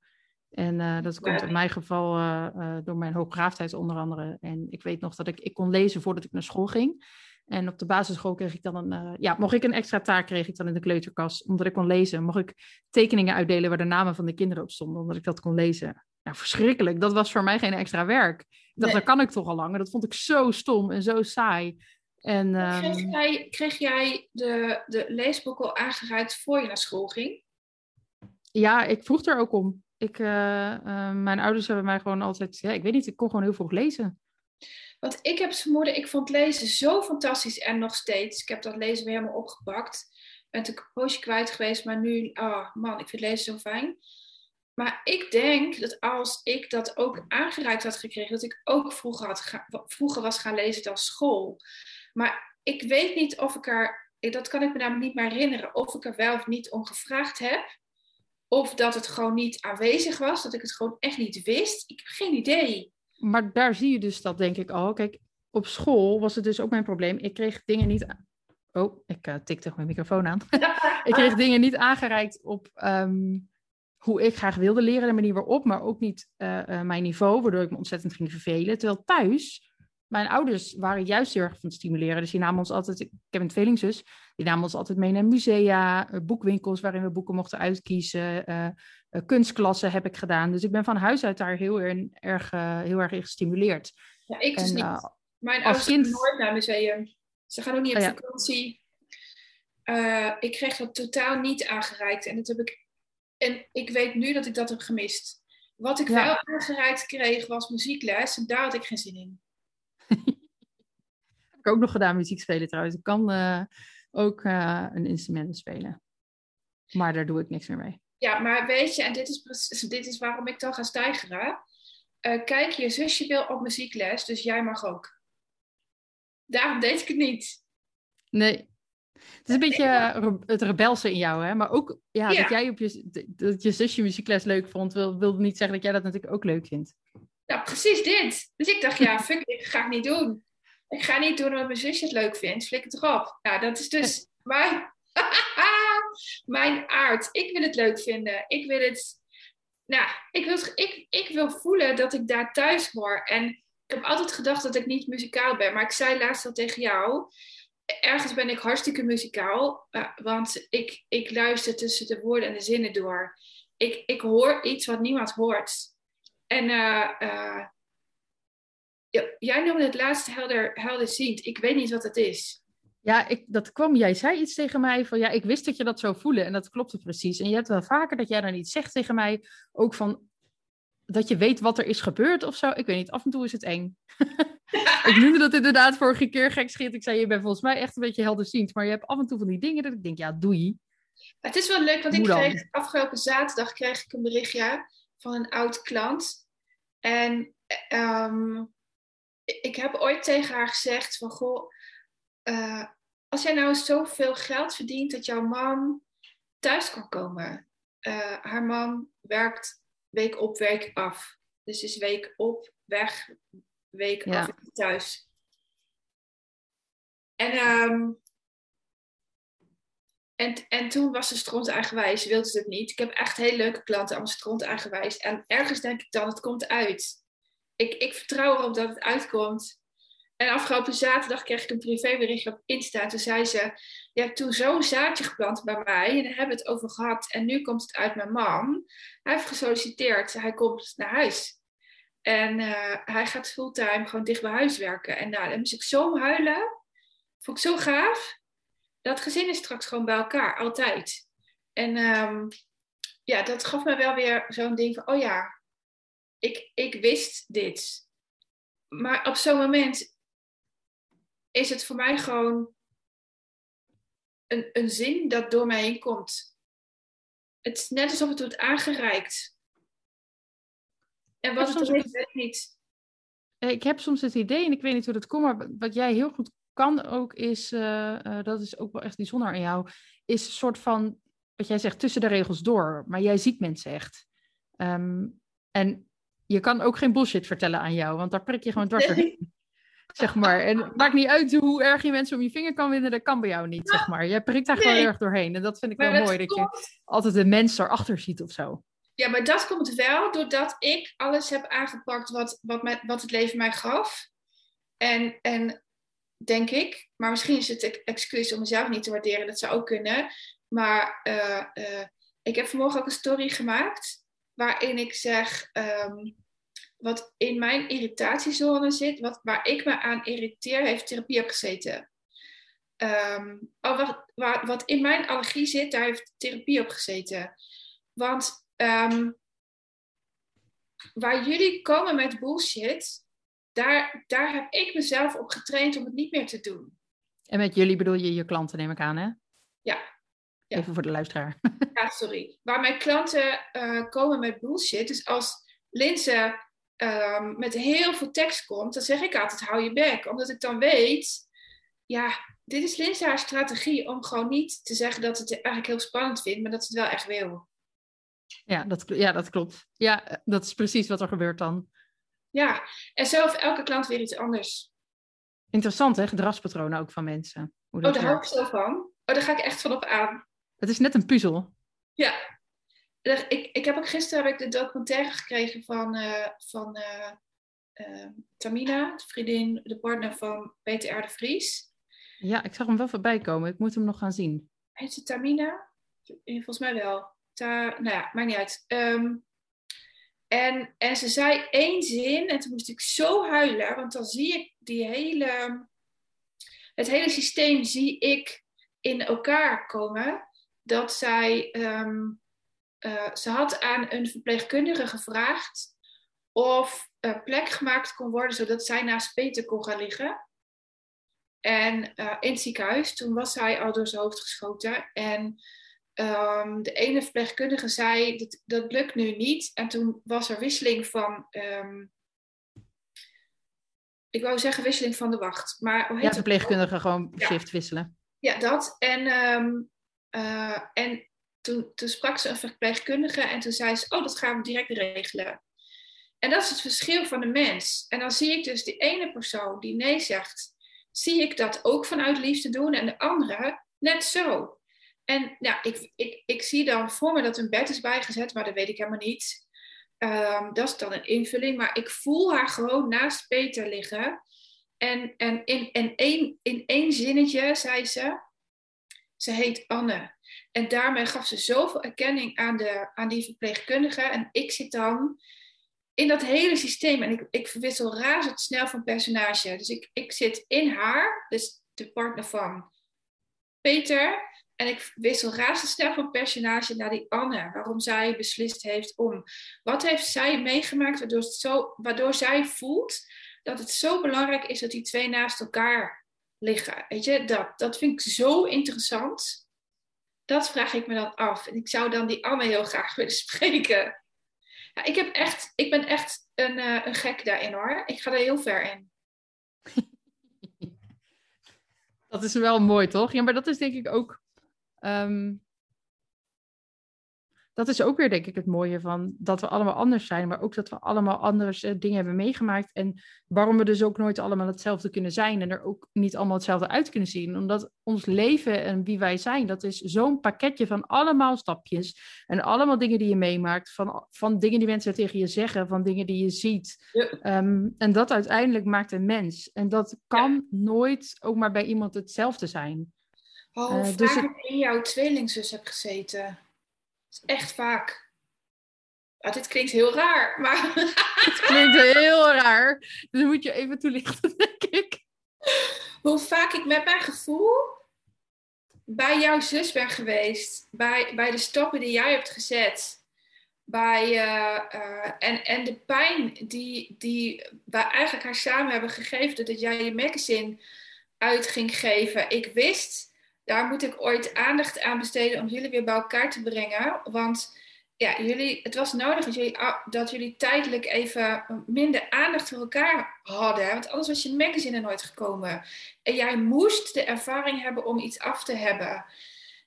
En uh, dat komt in mijn geval uh, door mijn hoogbegaafdheid onder andere. En ik weet nog dat ik, ik kon lezen voordat ik naar school ging. En op de basisschool kreeg ik dan een, uh, ja, mocht ik een extra taak kreeg ik dan in de kleuterkast, omdat ik kon lezen. Mocht ik tekeningen uitdelen waar de namen van de kinderen op stonden, omdat ik dat kon lezen. Nou, verschrikkelijk. Dat was voor mij geen extra werk. Ik dacht, nee. dat kan ik toch al lang. dat vond ik zo stom en zo saai. En, um... kreeg, jij, kreeg jij de, de leesboek al aangereikt voor je naar school ging? Ja, ik vroeg er ook om. Ik, uh, uh, mijn ouders hebben mij gewoon altijd, ja, ik weet niet, ik kon gewoon heel vroeg lezen. Want ik heb vermoeden, ik vond lezen zo fantastisch en nog steeds. Ik heb dat lezen weer helemaal opgepakt. Ben natuurlijk een poosje kwijt geweest, maar nu, oh man, ik vind lezen zo fijn. Maar ik denk dat als ik dat ook aangereikt had gekregen, dat ik ook vroeger, had vroeger was gaan lezen dan school. Maar ik weet niet of ik er, dat kan ik me namelijk niet meer herinneren, of ik er wel of niet om gevraagd heb. Of dat het gewoon niet aanwezig was, dat ik het gewoon echt niet wist. Ik heb geen idee maar daar zie je dus dat, denk ik al. Kijk, op school was het dus ook mijn probleem. Ik kreeg dingen niet. Oh, ik uh, tikte mijn microfoon aan. ik kreeg dingen niet aangereikt op um, hoe ik graag wilde leren, de manier waarop, maar ook niet uh, uh, mijn niveau, waardoor ik me ontzettend ging vervelen. Terwijl thuis mijn ouders waren juist heel erg van het stimuleren. Dus die namen ons altijd, ik heb een tweelingzus, die namen ons altijd mee naar musea, boekwinkels waarin we boeken mochten uitkiezen. Uh, uh, kunstklassen heb ik gedaan. Dus ik ben van huis uit daar heel erg, uh, heel erg in gestimuleerd. Ja, ik dus niet. Mijn ouders kind... gaan nooit naar museum. Ze gaan ook niet op oh, ja. vakantie. ik kreeg dat totaal niet aangereikt. En, dat heb ik, en ik weet nu dat ik dat heb gemist. Wat ik ja. wel aangereikt kreeg was muziekles. En daar had ik geen zin in heb ik ook nog gedaan, muziek spelen trouwens. Ik kan ook een instrument spelen. Maar daar doe ik niks meer mee. Ja, maar weet je, en dit is, precies, dit is waarom ik dan ga stijgeren. Uh, kijk, je zusje wil op muziekles, dus jij mag ook. Daarom deed ik het niet. Nee. Het is een beetje het rebelse in jou, hè? Maar ook ja, ja. dat jij op je, dat je zusje muziekles leuk vond, wil, wil niet zeggen dat jij dat natuurlijk ook leuk vindt. Nou, precies dit. Dus ik dacht, ja, fuck, ik ga het niet doen. Ik ga niet doen omdat mijn zusje het leuk vindt. Flik het erop. Nou, dat is dus mijn, mijn aard. Ik wil het leuk vinden. Ik wil het... Nou, ik wil, ik, ik wil voelen dat ik daar thuis hoor. En ik heb altijd gedacht dat ik niet muzikaal ben. Maar ik zei laatst al tegen jou... Ergens ben ik hartstikke muzikaal. Uh, want ik, ik luister tussen de woorden en de zinnen door. Ik, ik hoor iets wat niemand hoort. En uh, uh, jij noemde het laatste helder, helderziend. Ik weet niet wat het is. Ja, ik, dat kwam, jij zei iets tegen mij van ja, ik wist dat je dat zou voelen en dat klopte precies. En je hebt wel vaker dat jij dan iets zegt tegen mij, ook van dat je weet wat er is gebeurd of zo. Ik weet niet, af en toe is het eng. ik noemde dat inderdaad vorige keer gek schiet. Ik zei, je bent volgens mij echt een beetje helderziend, maar je hebt af en toe van die dingen dat ik denk, ja, doei. Het is wel leuk, want ik kreeg afgelopen zaterdag kreeg ik een berichtje van een oud klant. En um, ik heb ooit tegen haar gezegd van, goh, uh, als jij nou zoveel geld verdient dat jouw man thuis kan komen. Uh, haar man werkt week op, week af. Dus is week op, weg, week ja. af thuis. En um, en, en toen was ze stront eigenwijs, wilde ze het niet. Ik heb echt hele leuke klanten, allemaal stront eigenwijs. En ergens denk ik dan, het komt uit. ik, ik vertrouw erop dat het uitkomt. En afgelopen zaterdag kreeg ik een privéberichtje op Insta. Toen zei ze, je hebt toen zo'n zaadje geplant bij mij. En hebben we het over gehad. En nu komt het uit mijn man. Hij heeft gesolliciteerd. Hij komt naar huis. En uh, hij gaat fulltime gewoon dicht bij huis werken. En nou, dan moest ik zo huilen. Vond ik zo gaaf. Dat gezin is straks gewoon bij elkaar, altijd. En um, ja, dat gaf me wel weer zo'n ding van, oh ja, ik, ik wist dit. Maar op zo'n moment is het voor mij gewoon een, een zin dat door mij heen komt. Het is net alsof het wordt aangereikt. En wat het is, weet ik niet. Ik heb soms het idee, en ik weet niet hoe dat komt, maar wat jij heel goed kan ook is, uh, uh, dat is ook wel echt bijzonder aan jou, is een soort van, wat jij zegt, tussen de regels door. Maar jij ziet mensen echt. Um, en je kan ook geen bullshit vertellen aan jou, want daar prik je gewoon dwars doorheen. Zeg maar. En het maakt niet uit hoe erg je mensen om je vinger kan winnen, dat kan bij jou niet, zeg maar. Je prikt daar gewoon erg doorheen. En dat vind ik wel mooi, dat je altijd de mens erachter ziet of zo. Ja, maar dat komt wel doordat ik alles heb aangepakt wat, wat, met, wat het leven mij gaf. En, en denk ik, maar misschien is het excuus om mezelf niet te waarderen, dat zou ook kunnen. Maar uh, uh, ik heb vanmorgen ook een story gemaakt waarin ik zeg um, wat in mijn irritatiezone zit, wat, waar ik me aan irriteer, heeft therapie op gezeten. Um, oh, wat, waar, wat in mijn allergie zit, daar heeft therapie op gezeten. Want um, waar jullie komen met bullshit, daar, daar heb ik mezelf op getraind om het niet meer te doen. En met jullie bedoel je je klanten, neem ik aan, hè? Ja. ja. Even voor de luisteraar. Ja, sorry. Waar mijn klanten uh, komen met bullshit, dus als Linse um, met heel veel tekst komt, dan zeg ik altijd: hou je bek. Omdat ik dan weet, ja, dit is Linse haar strategie om gewoon niet te zeggen dat het eigenlijk heel spannend vindt, maar dat ze het wel echt wil. Ja, dat, ja, dat klopt. Ja, dat is precies wat er gebeurt dan. Ja, en zelf elke klant weer iets anders. Interessant hè, gedragspatronen ook van mensen. Hoe dat oh, daar hou ik zo van. Oh, daar ga ik echt van op aan. Het is net een puzzel. Ja. Ik, ik heb ook gisteren heb ik de documentaire gekregen van, uh, van uh, uh, Tamina, de vriendin, de partner van Peter R. de Vries. Ja, ik zag hem wel voorbij komen. Ik moet hem nog gaan zien. Heet ze Tamina? Volgens mij wel. Ta nou ja, maakt niet uit. Um, en, en ze zei één zin en toen moest ik zo huilen, want dan zie ik die hele, het hele systeem zie ik in elkaar komen. Dat zij, um, uh, ze had aan een verpleegkundige gevraagd of er plek gemaakt kon worden zodat zij naast Peter kon gaan liggen. En uh, in het ziekenhuis, toen was hij al door zijn hoofd geschoten. En Um, de ene verpleegkundige zei, dat, dat lukt nu niet. En toen was er wisseling van... Um, ik wou zeggen wisseling van de wacht. Maar hoe heet ja, verpleegkundige gewoon shift wisselen. Ja, dat. En, um, uh, en toen, toen sprak ze een verpleegkundige en toen zei ze, oh, dat gaan we direct regelen. En dat is het verschil van de mens. En dan zie ik dus die ene persoon die nee zegt, zie ik dat ook vanuit liefde doen en de andere net zo. En ja, ik, ik, ik zie dan voor me dat een bed is bijgezet, maar dat weet ik helemaal niet. Um, dat is dan een invulling. Maar ik voel haar gewoon naast Peter liggen. En, en in, in, één, in één zinnetje zei ze, ze heet Anne. En daarmee gaf ze zoveel erkenning aan, de, aan die verpleegkundige. En ik zit dan in dat hele systeem. En ik, ik verwissel razendsnel van personage. Dus ik, ik zit in haar, dus de partner van Peter. En ik wissel razendsnel van personage naar die Anne. Waarom zij beslist heeft om. Wat heeft zij meegemaakt waardoor, zo, waardoor zij voelt dat het zo belangrijk is dat die twee naast elkaar liggen. Weet je, dat, dat vind ik zo interessant. Dat vraag ik me dan af. En ik zou dan die Anne heel graag willen spreken. Ja, ik, heb echt, ik ben echt een, uh, een gek daarin hoor. Ik ga er heel ver in. Dat is wel mooi, toch? Ja, maar dat is denk ik ook Um, dat is ook weer, denk ik, het mooie van dat we allemaal anders zijn, maar ook dat we allemaal andere eh, dingen hebben meegemaakt. En waarom we dus ook nooit allemaal hetzelfde kunnen zijn en er ook niet allemaal hetzelfde uit kunnen zien. Omdat ons leven en wie wij zijn, dat is zo'n pakketje van allemaal stapjes en allemaal dingen die je meemaakt, van, van dingen die mensen tegen je zeggen, van dingen die je ziet. Ehm, en dat uiteindelijk maakt een mens. En dat kan nooit ook maar bij iemand hetzelfde zijn. Oh, uh, dus vaak ik in jouw tweelingzus heb gezeten. Is echt vaak. Dit klinkt heel raar, maar... Het klinkt heel raar. Dus moet je even toelichten, denk ik. Hoe vaak ik met mijn gevoel bij jouw zus ben geweest. Bij, bij de stappen die jij hebt gezet. Bij, uh, uh, en, en de pijn die, die wij eigenlijk haar samen hebben gegeven. Dat jij je magazine uit ging geven. Ik wist daar moet ik ooit aandacht aan besteden om jullie weer bij elkaar te brengen. Want ja, jullie, het was nodig dat jullie, dat jullie tijdelijk even minder aandacht voor elkaar hadden. Want anders was je magazine er nooit gekomen. En jij moest de ervaring hebben om iets af te hebben.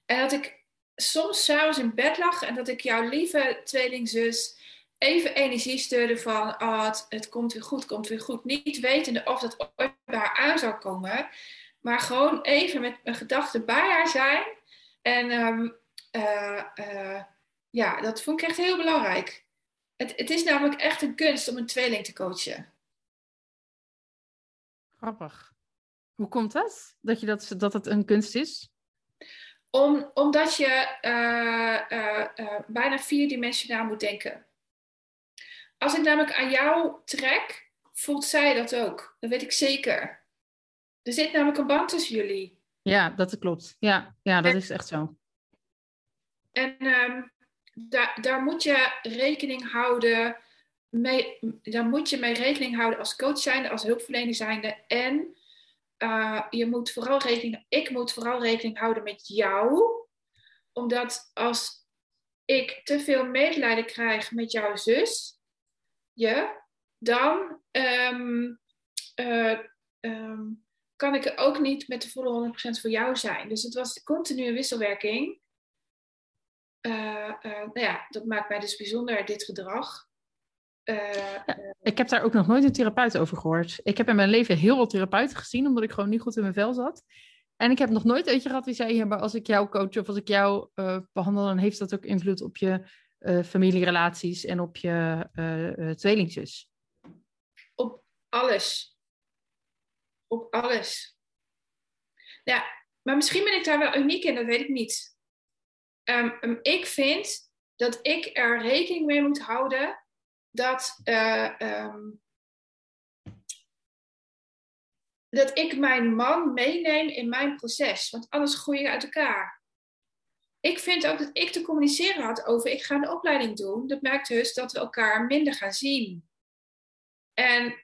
En dat ik soms s'avonds in bed lag en dat ik jouw lieve tweelingzus even energie stuurde van oh, het, het komt weer goed, komt weer goed. Niet wetende of dat ooit bij haar aan zou komen. Maar gewoon even met mijn gedachten bij haar zijn. En ehm, eh, eh, ja, dat vond ik echt heel belangrijk. Het, het is namelijk echt een kunst om een tweeling te coachen. Grappig. Hoe komt dat? Dat, je dat, dat het een kunst is? Om, omdat je uh, bijna vierdimensionaal moet denken. Als ik namelijk aan jou trek, voelt zij dat ook. Dat weet ik zeker. Er zit namelijk een band tussen jullie. Ja, dat klopt. Ja, ja dat is echt zo. En um, daar, daar moet je rekening houden. Mee, daar moet je mee rekening houden als coach zijnde, als hulpverlener zijnde. En uh, je moet vooral rekening, ik moet vooral rekening houden met jou. Omdat als ik te veel medelijden krijg met jouw zus, je, dan um, uh, um, kan ik er ook niet met de volle 100% voor jou zijn. Dus het was continue wisselwerking. Uh, uh, nou ja, dat maakt mij dus bijzonder, dit gedrag. Uh, ik heb daar ook nog nooit een therapeut over gehoord. Ik heb in mijn leven heel veel therapeuten gezien, omdat ik gewoon niet goed in mijn vel zat. En ik heb nog nooit eentje gehad die zei, ja, maar als ik jou coach of als ik jou behandel, dan heeft dat ook invloed op je familierelaties en op je tweelingzus. Op alles alles. Ja, maar misschien ben ik daar wel uniek in, dat weet ik niet. Um, ik vind dat ik er rekening mee moet houden dat, uh, um, dat ik mijn man meeneem in mijn proces, want anders groei uit elkaar. Ik vind ook dat ik te communiceren had over ik ga de opleiding doen. Dat maakt dus dat we elkaar minder gaan zien. En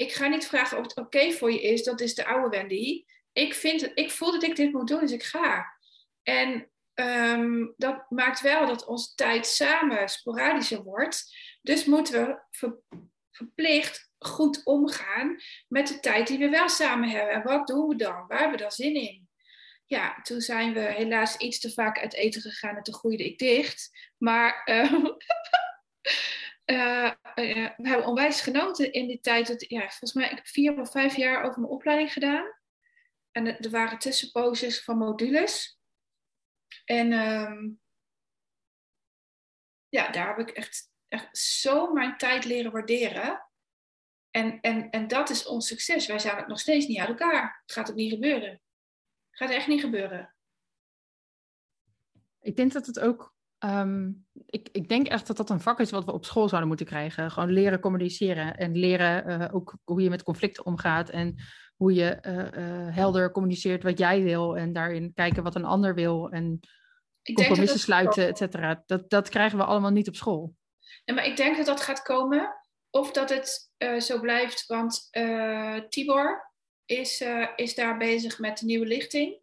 ik ga niet vragen of het oké voor je is. Dat is de oude Wendy. Ik, vind, ik voel dat ik dit moet doen, dus ik ga. En ehm, dat maakt wel dat onze tijd samen sporadischer wordt. Dus moeten we verplicht goed omgaan met de tijd die we wel samen hebben. En wat doen we dan? Waar hebben we dan zin in? Ja, toen zijn we helaas iets te vaak uit eten gegaan en toen groeide ik dicht. Maar uh, uh, we hebben onwijs genoten in die tijd. Ja, volgens mij, ik vier of vijf jaar over mijn opleiding gedaan. En er waren tussenposes van modules. En um, ja, daar heb ik echt, echt zo mijn tijd leren waarderen. En, en, en dat is ons succes. Wij zijn het nog steeds niet uit elkaar. Het gaat ook niet gebeuren. Het gaat echt niet gebeuren. Ik denk dat het ook Ehm, ik, ik, denk echt dat dat een vak is wat we op school zouden moeten krijgen. Gewoon leren communiceren en leren uh, ook hoe je met conflicten omgaat en hoe je uh, uh, helder communiceert wat jij wil en daarin kijken wat een ander wil en ik compromissen sluiten, et cetera. Dat, dat krijgen we allemaal niet op school. Maar ik denk dat dat gaat komen of dat het zo blijft, want Tibor is, is daar bezig met de nieuwe lichting.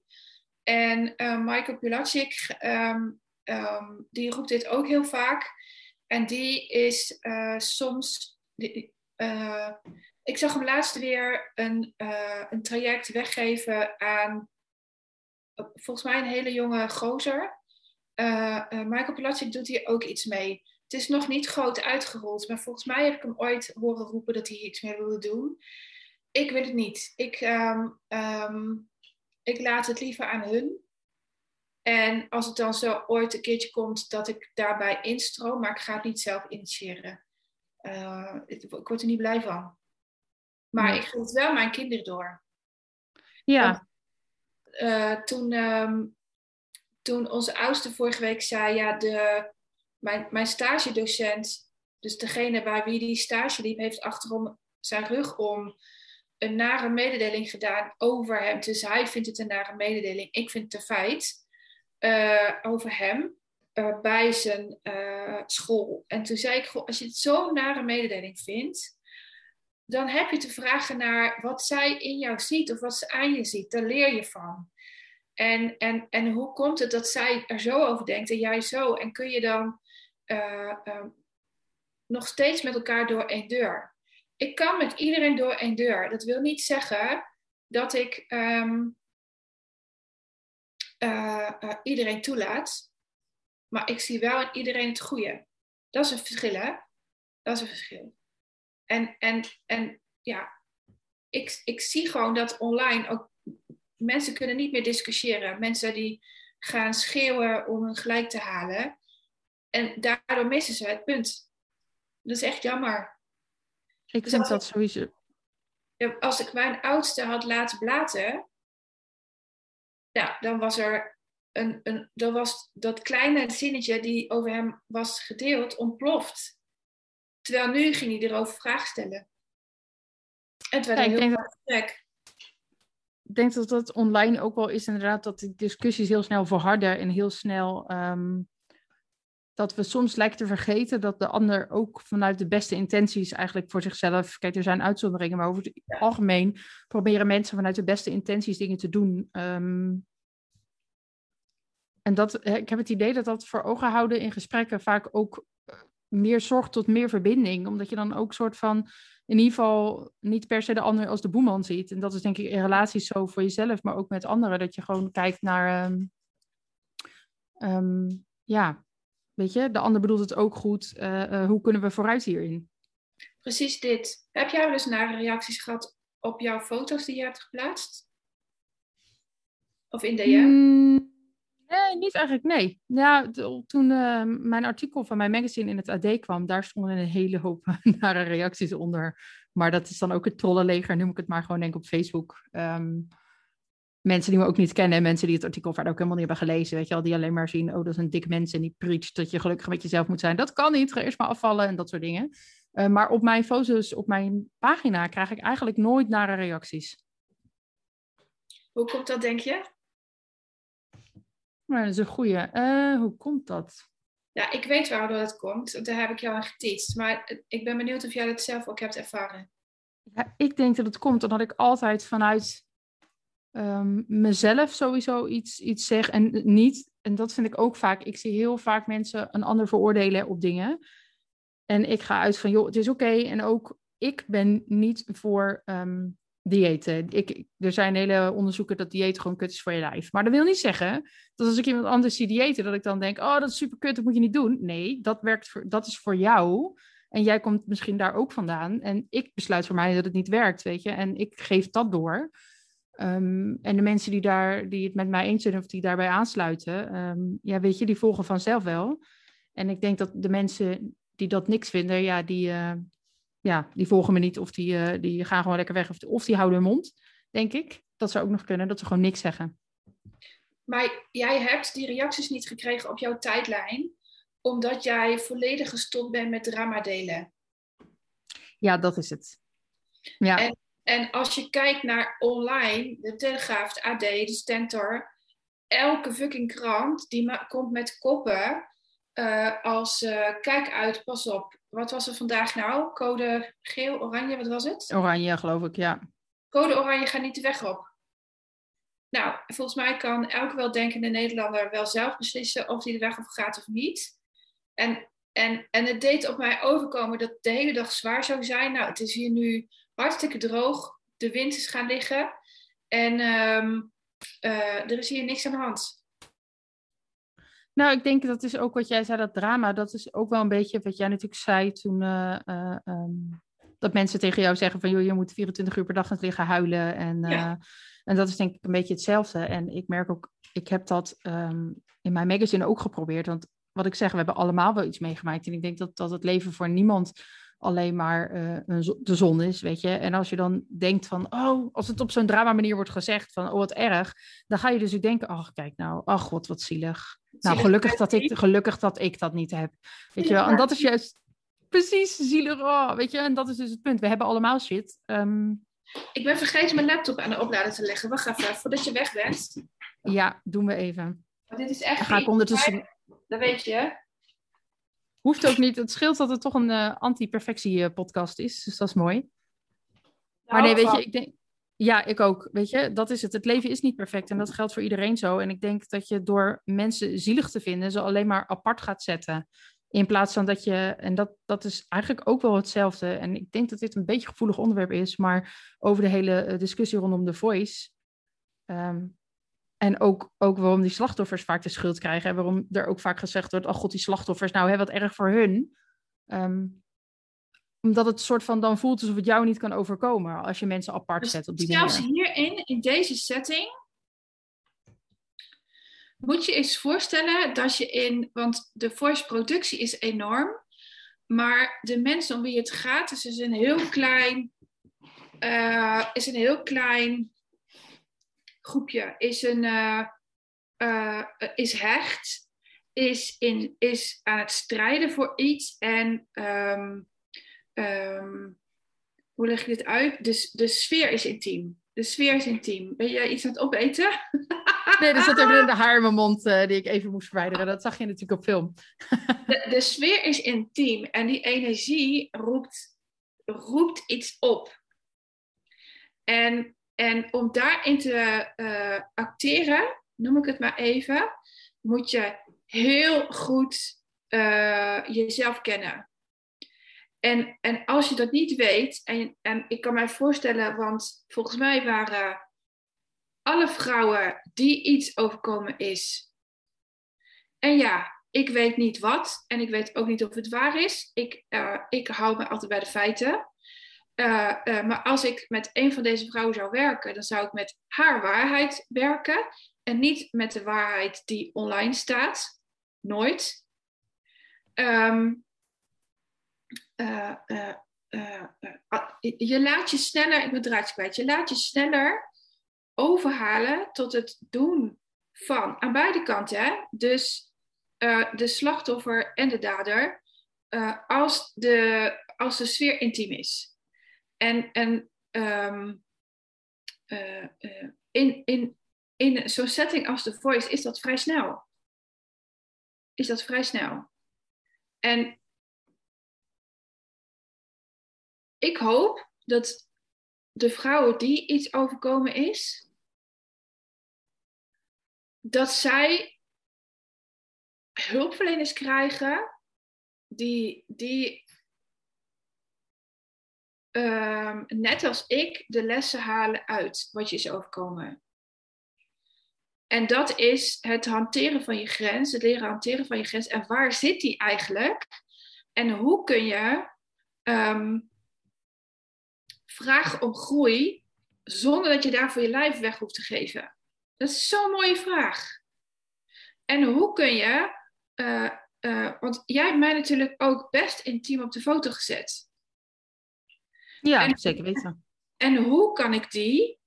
En Michael Pulacic um, Ehm, die roept dit ook heel vaak. En die is uh, soms. uh, ik zag hem laatst weer een, uh, een traject weggeven aan volgens mij een hele jonge gozer. Michael Pilatschik doet hier ook iets mee. Het is nog niet groot uitgerold, maar volgens mij heb ik hem ooit horen roepen dat hij iets mee wilde doen. Ik weet het niet. Ik, ehm, ehm, ik laat het liever aan hun. En als het dan zo ooit een keertje komt dat ik daarbij instroom, maar ik ga het niet zelf initiëren. Uh, ik, ik, word er niet blij van. Maar ik geef het wel mijn kinderen door. Ja. uh, toen, um, toen onze oudste vorige week zei, ja, de, mijn, mijn stagedocent, dus degene bij wie die stage liep, heeft achterom zijn rug om een nare mededeling gedaan over hem. Dus hij vindt het een nare mededeling, ik vind het een feit. Uh, over hem uh, bij zijn uh, school. En toen zei ik, als je het zo'n nare mededeling vindt, dan heb je te vragen naar wat zij in jou ziet of wat ze aan je ziet. Daar leer je van. En, en, en hoe komt het dat zij er zo over denkt en jij zo? En kun je dan nog steeds met elkaar door één deur? Ik kan met iedereen door één deur. Dat wil niet zeggen dat ik um, uh, uh, iedereen toelaat. Maar ik zie wel in iedereen het goede. Dat is een verschil, hè? Dat is een verschil. En, en, en ja, ik, ik zie gewoon dat online ook mensen kunnen niet meer discussiëren. Mensen die gaan schreeuwen om hun gelijk te halen. En daardoor missen ze het punt. Dat is echt jammer. Ik dus vind dat sowieso. Als ik mijn oudste had laten blaten, ja, dan was er een, een, dan was dat kleine zinnetje die over hem was gedeeld ontploft. Terwijl nu ging hij erover vragen stellen. En het werd ja, een heel gesprek. Ik denk dat dat online ook wel is inderdaad dat de discussies heel snel verharden en heel snel um, dat we soms lijken te vergeten dat de ander ook vanuit de beste intenties eigenlijk voor zichzelf. Kijk, er zijn uitzonderingen, maar over het algemeen proberen mensen vanuit de beste intenties dingen te doen. Um, en dat, ik heb het idee dat dat voor ogen houden in gesprekken vaak ook eh, meer zorgt tot meer verbinding. Omdat je dan ook soort van in ieder geval niet per se de ander als de boeman ziet. En dat is denk ik in relaties zo voor jezelf, maar ook met anderen. Dat je gewoon kijkt naar, um, um, ja, weet je, de ander bedoelt het ook goed. Uh, uh, hoe kunnen we vooruit hierin? Precies dit. Heb jij eens nare reacties gehad op jouw foto's die je hebt geplaatst? Of in DM? Mm, nee, niet eigenlijk, nee. Ja, toen uh, mijn artikel van mijn magazine in het AD kwam, daar stonden een hele hoop nare reacties onder. Maar dat is dan ook het trollenleger, noem ik het maar gewoon denk ik op Facebook. Um, mensen die me ook niet kennen, mensen die het artikel verder ook helemaal niet hebben gelezen, weet je al, die alleen maar zien, oh, dat is een dik mens en die preacht dat je gelukkig met jezelf moet zijn. Dat kan niet, ga eerst maar afvallen en dat soort dingen. Uh, maar op mijn foto's, op mijn pagina, krijg ik eigenlijk nooit nare reacties. Hoe komt dat, denk je? Maar dat is een goede. Uh, hoe komt dat? Ja, ik weet waardoor dat komt. Daar heb ik jou aan geteacht. Maar ik ben benieuwd of jij dat zelf ook hebt ervaren. Ja, ik denk dat het komt omdat ik altijd vanuit um, mezelf sowieso iets, iets zeg en niet. En dat vind ik ook vaak. Ik zie heel vaak mensen een ander veroordelen op dingen. En ik ga uit van, joh, het is oké. En ook ik ben niet voor um, diëten. Ik, er zijn hele onderzoeken dat dieet gewoon kut is voor je lijf. Maar dat wil niet zeggen dat als ik iemand anders zie diëten, dat ik dan denk, oh, dat is super kut, dat moet je niet doen. Nee, dat, werkt voor, dat is voor jou. En jij komt misschien daar ook vandaan. En ik besluit voor mij dat het niet werkt, weet je. En ik geef dat door. Um, en de mensen die, daar, die het met mij eens zijn of die daarbij aansluiten, um, ja, weet je, die volgen vanzelf wel. En ik denk dat de mensen die dat niks vinden, ja, die, uh, ja, die volgen me niet of die, uh, die gaan gewoon lekker weg of, of die houden hun mond, denk ik. Dat zou ook nog kunnen, dat ze gewoon niks zeggen. Maar jij hebt die reacties niet gekregen op jouw tijdlijn, omdat jij volledig gestopt bent met drama delen. Ja, dat is het. Ja. En en als je kijkt naar online, de Telegraaf, de AD, de Stentor, elke fucking krant die komt met koppen uh, als uh, kijk uit, pas op. Wat was er vandaag nou? Code geel, oranje, wat was het? Oranje, geloof ik, ja. Code oranje gaat niet de weg op. Nou, volgens mij kan elke weldenkende Nederlander wel zelf beslissen of hij de weg op gaat of niet. En, en, en het deed op mij overkomen dat de hele dag zwaar zou zijn. Nou, het is hier nu hartstikke droog. De wind is gaan liggen. En um, uh, er is hier niks aan de hand. Nou, ik denk dat is ook wat jij zei, dat drama. Dat is ook wel een beetje wat jij natuurlijk zei toen. eh, eh, ehm, dat mensen tegen jou zeggen van, joh, je moet 24 uur per dag gaan liggen huilen. En, Ja. eh, en dat is denk ik een beetje hetzelfde. En ik merk ook, ik heb dat ehm, in mijn magazine ook geprobeerd. Want wat ik zeg, we hebben allemaal wel iets meegemaakt. En ik denk dat, dat het leven voor niemand alleen maar eh, de zon is, weet je. En als je dan denkt van, oh, als het op zo'n drama manier wordt gezegd van, oh, wat erg. Dan ga je dus ook denken, ach, kijk nou, ach god, wat zielig. Nou, gelukkig dat, ik, gelukkig dat ik dat niet heb. Weet je wel, en dat is juist precies zielig. Oh, weet je, en dat is dus het punt. We hebben allemaal shit. Ehm, Ik ben vergeten mijn laptop aan de oplader te leggen. Wacht even, voordat je weg bent. ja, doen we even. Maar dit is echt Dan ga ik ondertussen... Dat weet je. Hoeft ook niet. Het scheelt dat het toch een eh, anti-perfectie-podcast is. Dus dat is mooi. Maar nee, weet je, ik denk... Ja, ik ook. Weet je, dat is het. Het leven is niet perfect en dat geldt voor iedereen zo. En ik denk dat je door mensen zielig te vinden, ze alleen maar apart gaat zetten. In plaats van dat je, en dat, dat is eigenlijk ook wel hetzelfde. En ik denk dat dit een beetje een gevoelig onderwerp is, maar over de hele eh, discussie rondom The Voice. ehm, en ook, ook waarom die slachtoffers vaak de schuld krijgen. En waarom er ook vaak gezegd wordt, oh god, die slachtoffers, nou, hè, wat erg voor hun. Ehm, omdat het soort van dan voelt alsof het jou niet kan overkomen als je mensen apart Dus zet op die zelfs manier. hierin, in deze setting, moet je eens voorstellen dat je in, want de voice productie is enorm, maar de mensen om wie het gaat, is dus een heel klein, eh, is een heel klein groepje, is een, eh, eh, is hecht, is, in, is aan het strijden voor iets en ehm, ehm, hoe leg je dit uit? De, de sfeer is intiem. De sfeer is intiem. Ben jij iets aan het opeten? Nee, er zat even een haar in mijn mond eh, die ik even moest verwijderen. Dat zag je natuurlijk op film. De, de sfeer is intiem en die energie roept, roept iets op. En, en om daarin te eh, acteren, noem ik het maar even, moet je heel goed eh, jezelf kennen. En, en als je dat niet weet, en, en ik kan mij voorstellen, want volgens mij waren alle vrouwen die iets overkomen is. En ja, ik weet niet wat en ik weet ook niet of het waar is. Ik, eh, ik hou me altijd bij de feiten. Eh, eh, maar als ik met een van deze vrouwen zou werken, dan zou ik met haar waarheid werken en niet met de waarheid die online staat. Nooit. Ehm, eh, eh, je laat je sneller, ik ben draadje kwijt, je laat je sneller overhalen tot het doen van, aan beide kanten, hè? dus de slachtoffer en de dader, als, de, als de sfeer intiem is. En, en ehm, eh, eh, in, in, in zo'n setting als The Voice is dat vrij snel. Is dat vrij snel. En ik hoop dat de vrouwen die iets overkomen is, dat zij hulpverleners krijgen die, die ehm, net als ik de lessen halen uit wat je is overkomen. En dat is het hanteren van je grens, het leren hanteren van je grens. En waar zit die eigenlijk? En hoe kun je ehm, vragen om groei zonder dat je daarvoor je lijf weg hoeft te geven? Dat is zo'n mooie vraag. En hoe kun je, uh, uh, want jij hebt mij natuurlijk ook best intiem op de foto gezet. Ja, en, zeker weten. En hoe kan ik die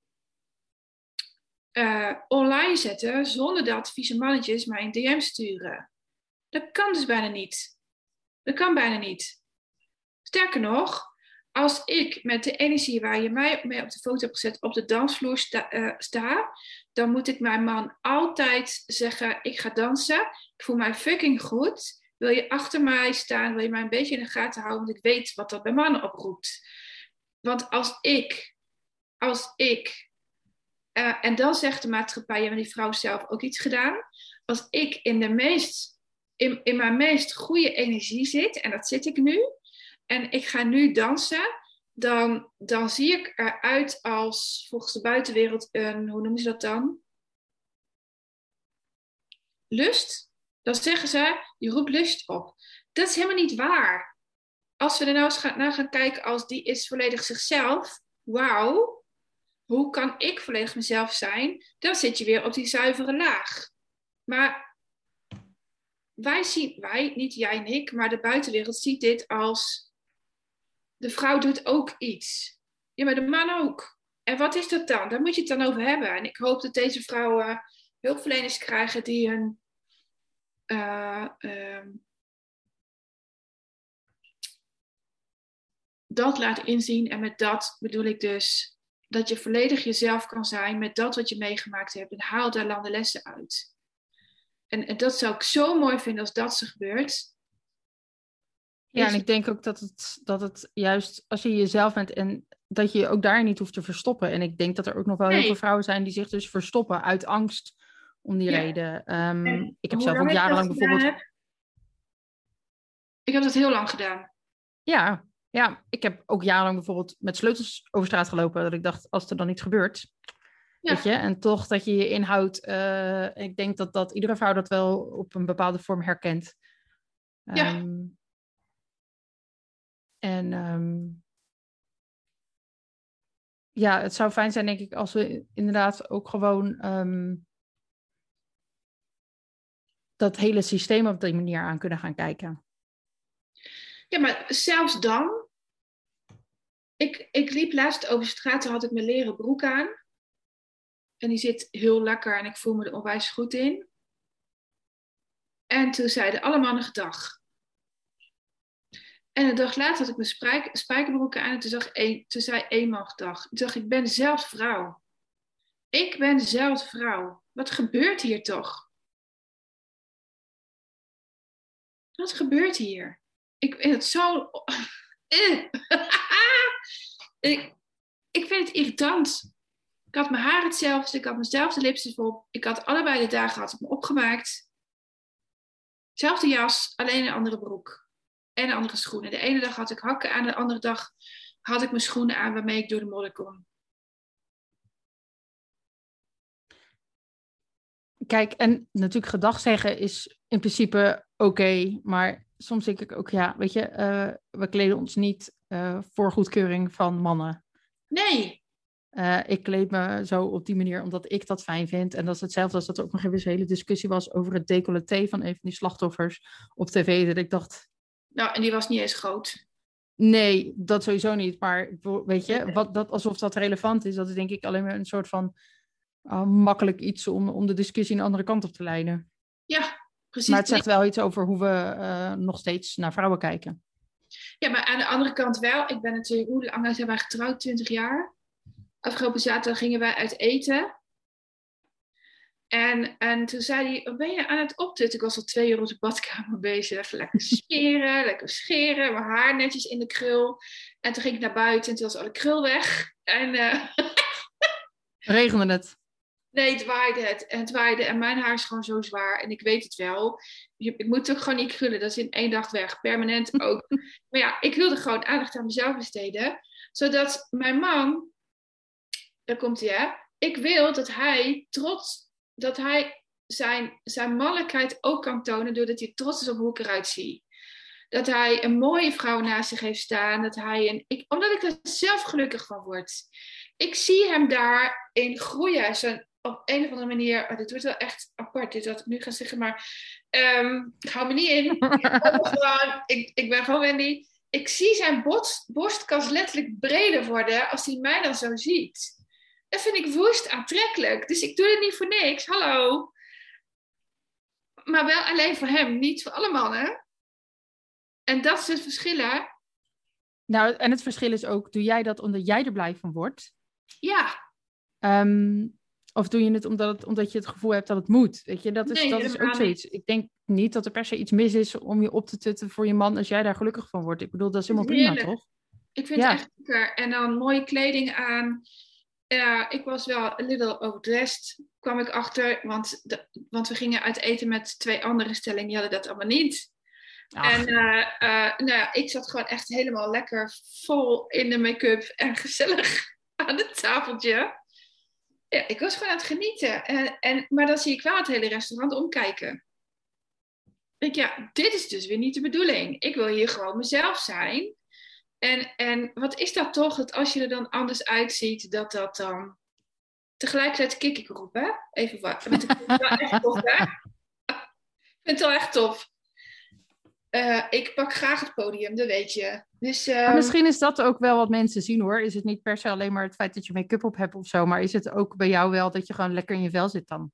uh, online zetten zonder dat vieze mannetjes mij een DM sturen? Dat kan dus bijna niet. Dat kan bijna niet. Sterker nog, als ik met de energie waar je mij mee op de foto hebt gezet op de dansvloer sta, uh, sta, dan moet ik mijn man altijd zeggen: Ik ga dansen. Ik voel mij fucking goed. Wil je achter mij staan? Wil je mij een beetje in de gaten houden? Want ik weet wat dat bij mannen oproept. Want als ik, als ik, uh, en dan zegt de maatschappij, en die vrouw zelf ook iets gedaan. Als ik in de meest, in, in mijn meest goede energie zit, en dat zit ik nu, en ik ga nu dansen, dan, dan zie ik eruit als volgens de buitenwereld een, hoe noemen ze dat dan? Lust? Dan zeggen ze, je roept lust op. Dat is helemaal niet waar. Als we er nou eens gaan, naar gaan kijken als die is volledig zichzelf. Wauw, hoe kan ik volledig mezelf zijn? Dan zit je weer op die zuivere laag. Maar wij zien, wij, niet jij en ik, maar de buitenwereld ziet dit als de vrouw doet ook iets. Ja, maar de man ook. En wat is dat dan? Daar moet je het dan over hebben. En ik hoop dat deze vrouwen hulpverleners krijgen die hun uh, dat laten inzien. En met dat bedoel ik dus dat je volledig jezelf kan zijn met dat wat je meegemaakt hebt. En haal daar dan de lessen uit. En, en dat zou ik zo mooi vinden als dat ze gebeurt. Ja, en ik denk ook dat het, dat het juist als je jezelf bent en dat je je ook daar niet hoeft te verstoppen. En ik denk dat er ook nog wel heel veel vrouwen zijn die zich dus verstoppen uit angst om die reden. Um, ik heb zelf ook jarenlang bijvoorbeeld. Ik heb dat heel lang gedaan. Ja, ja, ik heb ook jarenlang bijvoorbeeld met sleutels over straat gelopen. Dat ik dacht, als er dan iets gebeurt. Ja. Weet je? En toch dat je je inhoudt. Uh, ik denk dat, dat iedere vrouw dat wel op een bepaalde vorm herkent. Ja. Um, en um, ja, het zou fijn zijn, denk ik, als we inderdaad ook gewoon um, dat hele systeem op die manier aan kunnen gaan kijken. Ja, maar zelfs dan. Ik, ik liep laatst over straat, toen had ik mijn leren broek aan. En die zit heel lekker en ik voel me er onwijs goed in. En toen zeiden alle mannen gedag. En een dag later had ik mijn spijk, spijkerbroeken aan en toen, zei één man gedag. Toen dacht ik, ik ben zelf vrouw. Ik ben zelf vrouw. Wat gebeurt hier toch? Wat gebeurt hier? Ik vind het zo. ik, ik vind het irritant. Ik had mijn haar hetzelfde, ik had mezelfde lipstick op. Ik had allebei de dagen had ik me opgemaakt. Zelfde jas, alleen een andere broek. En andere schoenen. De ene dag had ik hakken aan, de andere dag had ik mijn schoenen aan waarmee ik door de modder kon. Kijk, en natuurlijk gedag zeggen is in principe oké, maar soms denk ik ook, ja, weet je, uh, we kleden ons niet uh, voor goedkeuring van mannen. Nee. Uh, ik kleed me zo op die manier omdat ik dat fijn vind. En dat is hetzelfde als dat er ook nog even een hele discussie was over het decolleté van een van die slachtoffers op tv. Dat ik dacht. Nou, en die was niet eens groot. Nee, dat sowieso niet. Maar weet je, wat, dat, alsof dat relevant is, dat is denk ik alleen maar een soort van uh, makkelijk iets om, om de discussie een andere kant op te leiden. Ja, precies. Maar het zegt wel iets over hoe we uh, nog steeds naar vrouwen kijken. Ja, maar aan de andere kant wel. Ik ben natuurlijk, hoe lang zijn wij getrouwd? 20 jaar. Afgelopen zaterdag gingen wij uit eten. En, en toen zei hij, wat ben je aan het optutten? Ik was al twee uur op de badkamer bezig. Lekker smeren, lekker scheren. Mijn haar netjes in de krul. En toen ging ik naar buiten en toen was alle krul weg. En... Uh... Regende het? Nee, het waaide het. En het waaide. En mijn haar is gewoon zo zwaar. En ik weet het wel. Ik moet ook gewoon niet krullen. Dat is in één dag weg. Permanent ook. maar ja, ik wilde gewoon aandacht aan mezelf besteden. Zodat mijn man... Daar komt hij, hè. Ik wil dat hij trots... Dat hij zijn, zijn mannelijkheid ook kan tonen... doordat hij trots is op hoe ik eruit zie. Dat hij een mooie vrouw naast zich heeft staan. Dat hij een, ik, omdat ik er zelf gelukkig van word. Ik zie hem daarin groeien. Zijn op een of andere manier, oh, dit wordt wel echt apart, dit wat ik nu ga zeggen, maar um, ik hou me niet in. ik, ik, ik, ben gewoon Wendy. Ik zie zijn borst, borstkas letterlijk breder worden als hij mij dan zo ziet. Dat vind ik woest aantrekkelijk. Dus ik doe het niet voor niks. Hallo. Maar wel alleen voor hem, niet voor alle mannen. En dat is het verschil, hè? Nou, en het verschil is ook, doe jij dat omdat jij er blij van wordt? Ja. Um, of doe je het omdat, het omdat je het gevoel hebt dat het moet? Weet je, dat is, dat is ook zoiets. Ik denk niet dat er per se iets mis is om je op te tutten voor je man als jij daar gelukkig van wordt. Ik bedoel, dat is helemaal prima, toch? Ik vind het echt lekker. En dan mooie kleding aan. Ja, ik was wel een little overdressed, kwam ik achter. Want, de, want we gingen uit eten met twee andere stellingen. Die hadden dat allemaal niet. En uh, uh, nou ja, ik zat gewoon echt helemaal lekker vol in de make-up en gezellig aan het tafeltje ja, ik was gewoon aan het genieten. En, en, maar dan zie ik wel het hele restaurant omkijken. ik, ja, dit is dus weer niet de bedoeling. Ik wil hier gewoon mezelf zijn. En, en wat is dat toch, dat als je er dan anders uitziet, dat dat dan... Tegelijkertijd kik ik erop, hè? Even wat. Want ik vind het wel echt tof, hè? Ik vind het wel echt tof. Uh, ik pak graag het podium, dat weet je. Dus, uh... misschien is dat ook wel wat mensen zien hoor. Is het niet per se alleen maar het feit dat je make-up op hebt of zo, maar is het ook bij jou wel dat je gewoon lekker in je vel zit dan?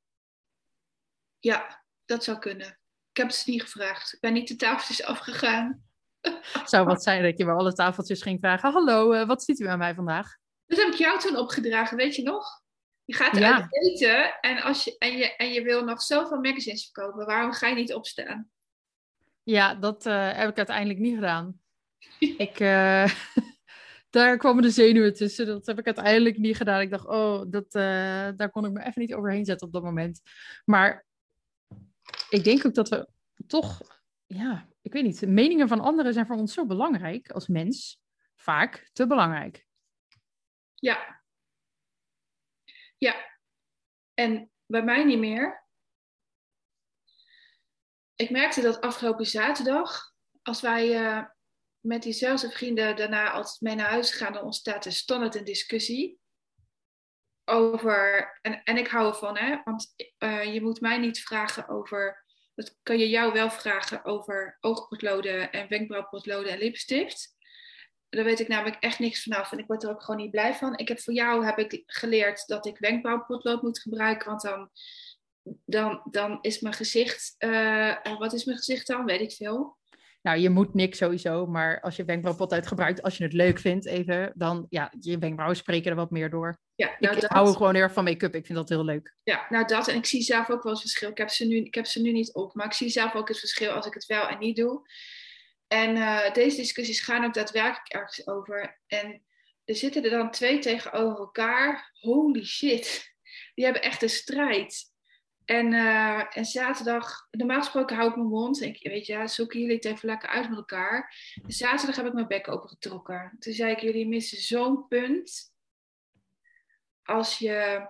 Ja, dat zou kunnen. Ik heb het niet gevraagd. Ik ben niet de tafeltjes afgegaan. Zou wat zijn dat je bij alle tafeltjes ging vragen: Hallo, uh, wat ziet u aan mij vandaag? Dat heb ik jou toen opgedragen, weet je nog? Je gaat ja. eten en, als je, en, je, en je wil nog zoveel magazines verkopen. Waarom ga je niet opstaan? Ja, dat uh, heb ik uiteindelijk niet gedaan. ik, uh, daar kwamen de zenuwen tussen. Dat heb ik uiteindelijk niet gedaan. Ik dacht, oh, dat, uh, daar kon ik me even niet overheen zetten op dat moment. Maar ik denk ook dat we toch, ja, ik weet niet, meningen van anderen zijn voor ons zo belangrijk als mens. Vaak te belangrijk. Ja. Ja. En bij mij niet meer. Ik merkte dat afgelopen zaterdag, als wij uh, met diezelfde vrienden daarna altijd mee naar huis gaan, dan ontstaat er standaard een discussie over, en, en ik hou ervan, hè, want uh, je moet mij niet vragen over, dat kan je jou wel vragen over oogpotloden en wenkbrauwpotloden en lipstift. Daar weet ik namelijk echt niks vanaf en ik word er ook gewoon niet blij van. Ik heb voor jou heb ik geleerd dat ik wenkbrauwpotlood moet gebruiken, want dan, dan, dan is mijn gezicht, uh, wat is mijn gezicht dan? Weet ik veel. Nou, je moet niks sowieso, maar als je wenkbrauwpot uitgebruikt, als je het leuk vindt even, dan ja, je wenkbrauwen spreken er wat meer door. Ja, nou, ik dat... hou gewoon heel erg van make-up, ik vind dat heel leuk. Ja, nou dat, en ik zie zelf ook wel het verschil. Ik heb, ze nu, ik heb ze nu niet op, maar ik zie zelf ook het verschil als ik het wel en niet doe. En uh, deze discussies gaan ook daadwerkelijk ergens over. En er zitten er dan twee tegenover elkaar. Holy shit. Die hebben echt een strijd. En, uh, en zaterdag, normaal gesproken hou ik mijn mond. Ik, weet je, ja, zoeken jullie het even lekker uit met elkaar. En zaterdag heb ik mijn bek opengetrokken. Toen zei ik, jullie missen zo'n punt. Als je,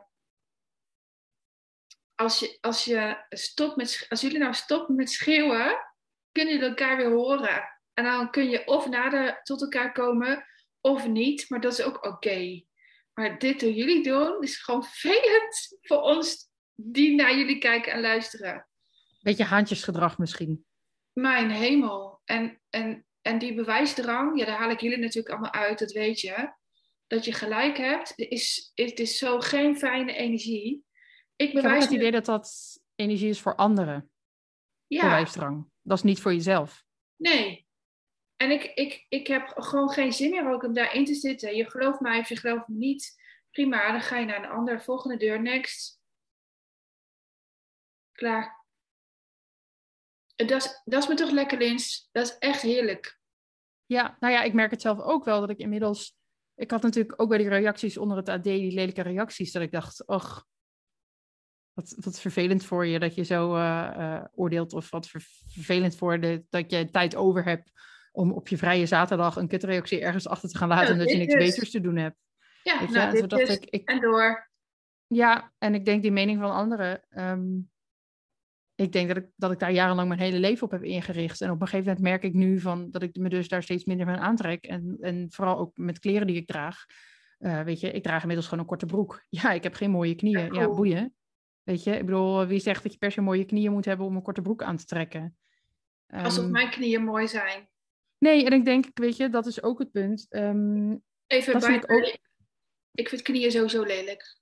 als je, als je stopt met, als jullie nou stoppen met schreeuwen, kunnen jullie elkaar weer horen. En dan kun je of nader tot elkaar komen, of niet. Maar dat is ook oké. Maar dit door jullie doen, is gewoon vervelend voor ons die naar jullie kijken en luisteren. Beetje haantjesgedrag misschien. Mijn hemel. En, en, en die bewijsdrang, ja, daar haal ik jullie natuurlijk allemaal uit, dat weet je. Dat je gelijk hebt, is, het is zo geen fijne energie. Ik, bewijs ik heb het idee dat dat energie is voor anderen. Ja. Bewijsdrang. Dat is niet voor jezelf. Nee. En ik, ik, ik heb gewoon geen zin meer ook om daarin te zitten. Je gelooft mij of je gelooft me niet. Prima, dan ga je naar een ander. Volgende deur, next. Klaar. Dat is, dat is me toch lekker, Lins. Dat is echt heerlijk. Ja, nou ja, ik merk het zelf ook wel dat ik inmiddels. Ik had natuurlijk ook bij die reacties onder het AD, die lelijke reacties, dat ik dacht, och, wat, wat vervelend voor je dat je zo uh, oordeelt. Of wat vervelend voor de, dat je tijd over hebt om op je vrije zaterdag een kutreactie ergens achter te gaan laten en dat je niks beters te doen hebt. Ja, nou, dit dacht ik, ik, en door. Ja, en ik denk die mening van anderen. Ehm, ik denk dat ik, dat ik daar jarenlang mijn hele leven op heb ingericht. En op een gegeven moment merk ik nu van dat ik me dus daar steeds minder van aantrek. En, en vooral ook met kleren die ik draag. Uh, weet je, ik draag inmiddels gewoon een korte broek. Ja, ik heb geen mooie knieën. Ja, boeien. Weet je, ik bedoel, wie zegt dat je per se mooie knieën moet hebben om een korte broek aan te trekken? Alsof um, mijn knieën mooi zijn. Nee, en ik denk, weet je, dat is ook het punt. Um, Even bij, ik, ook... ik vind knieën sowieso lelijk.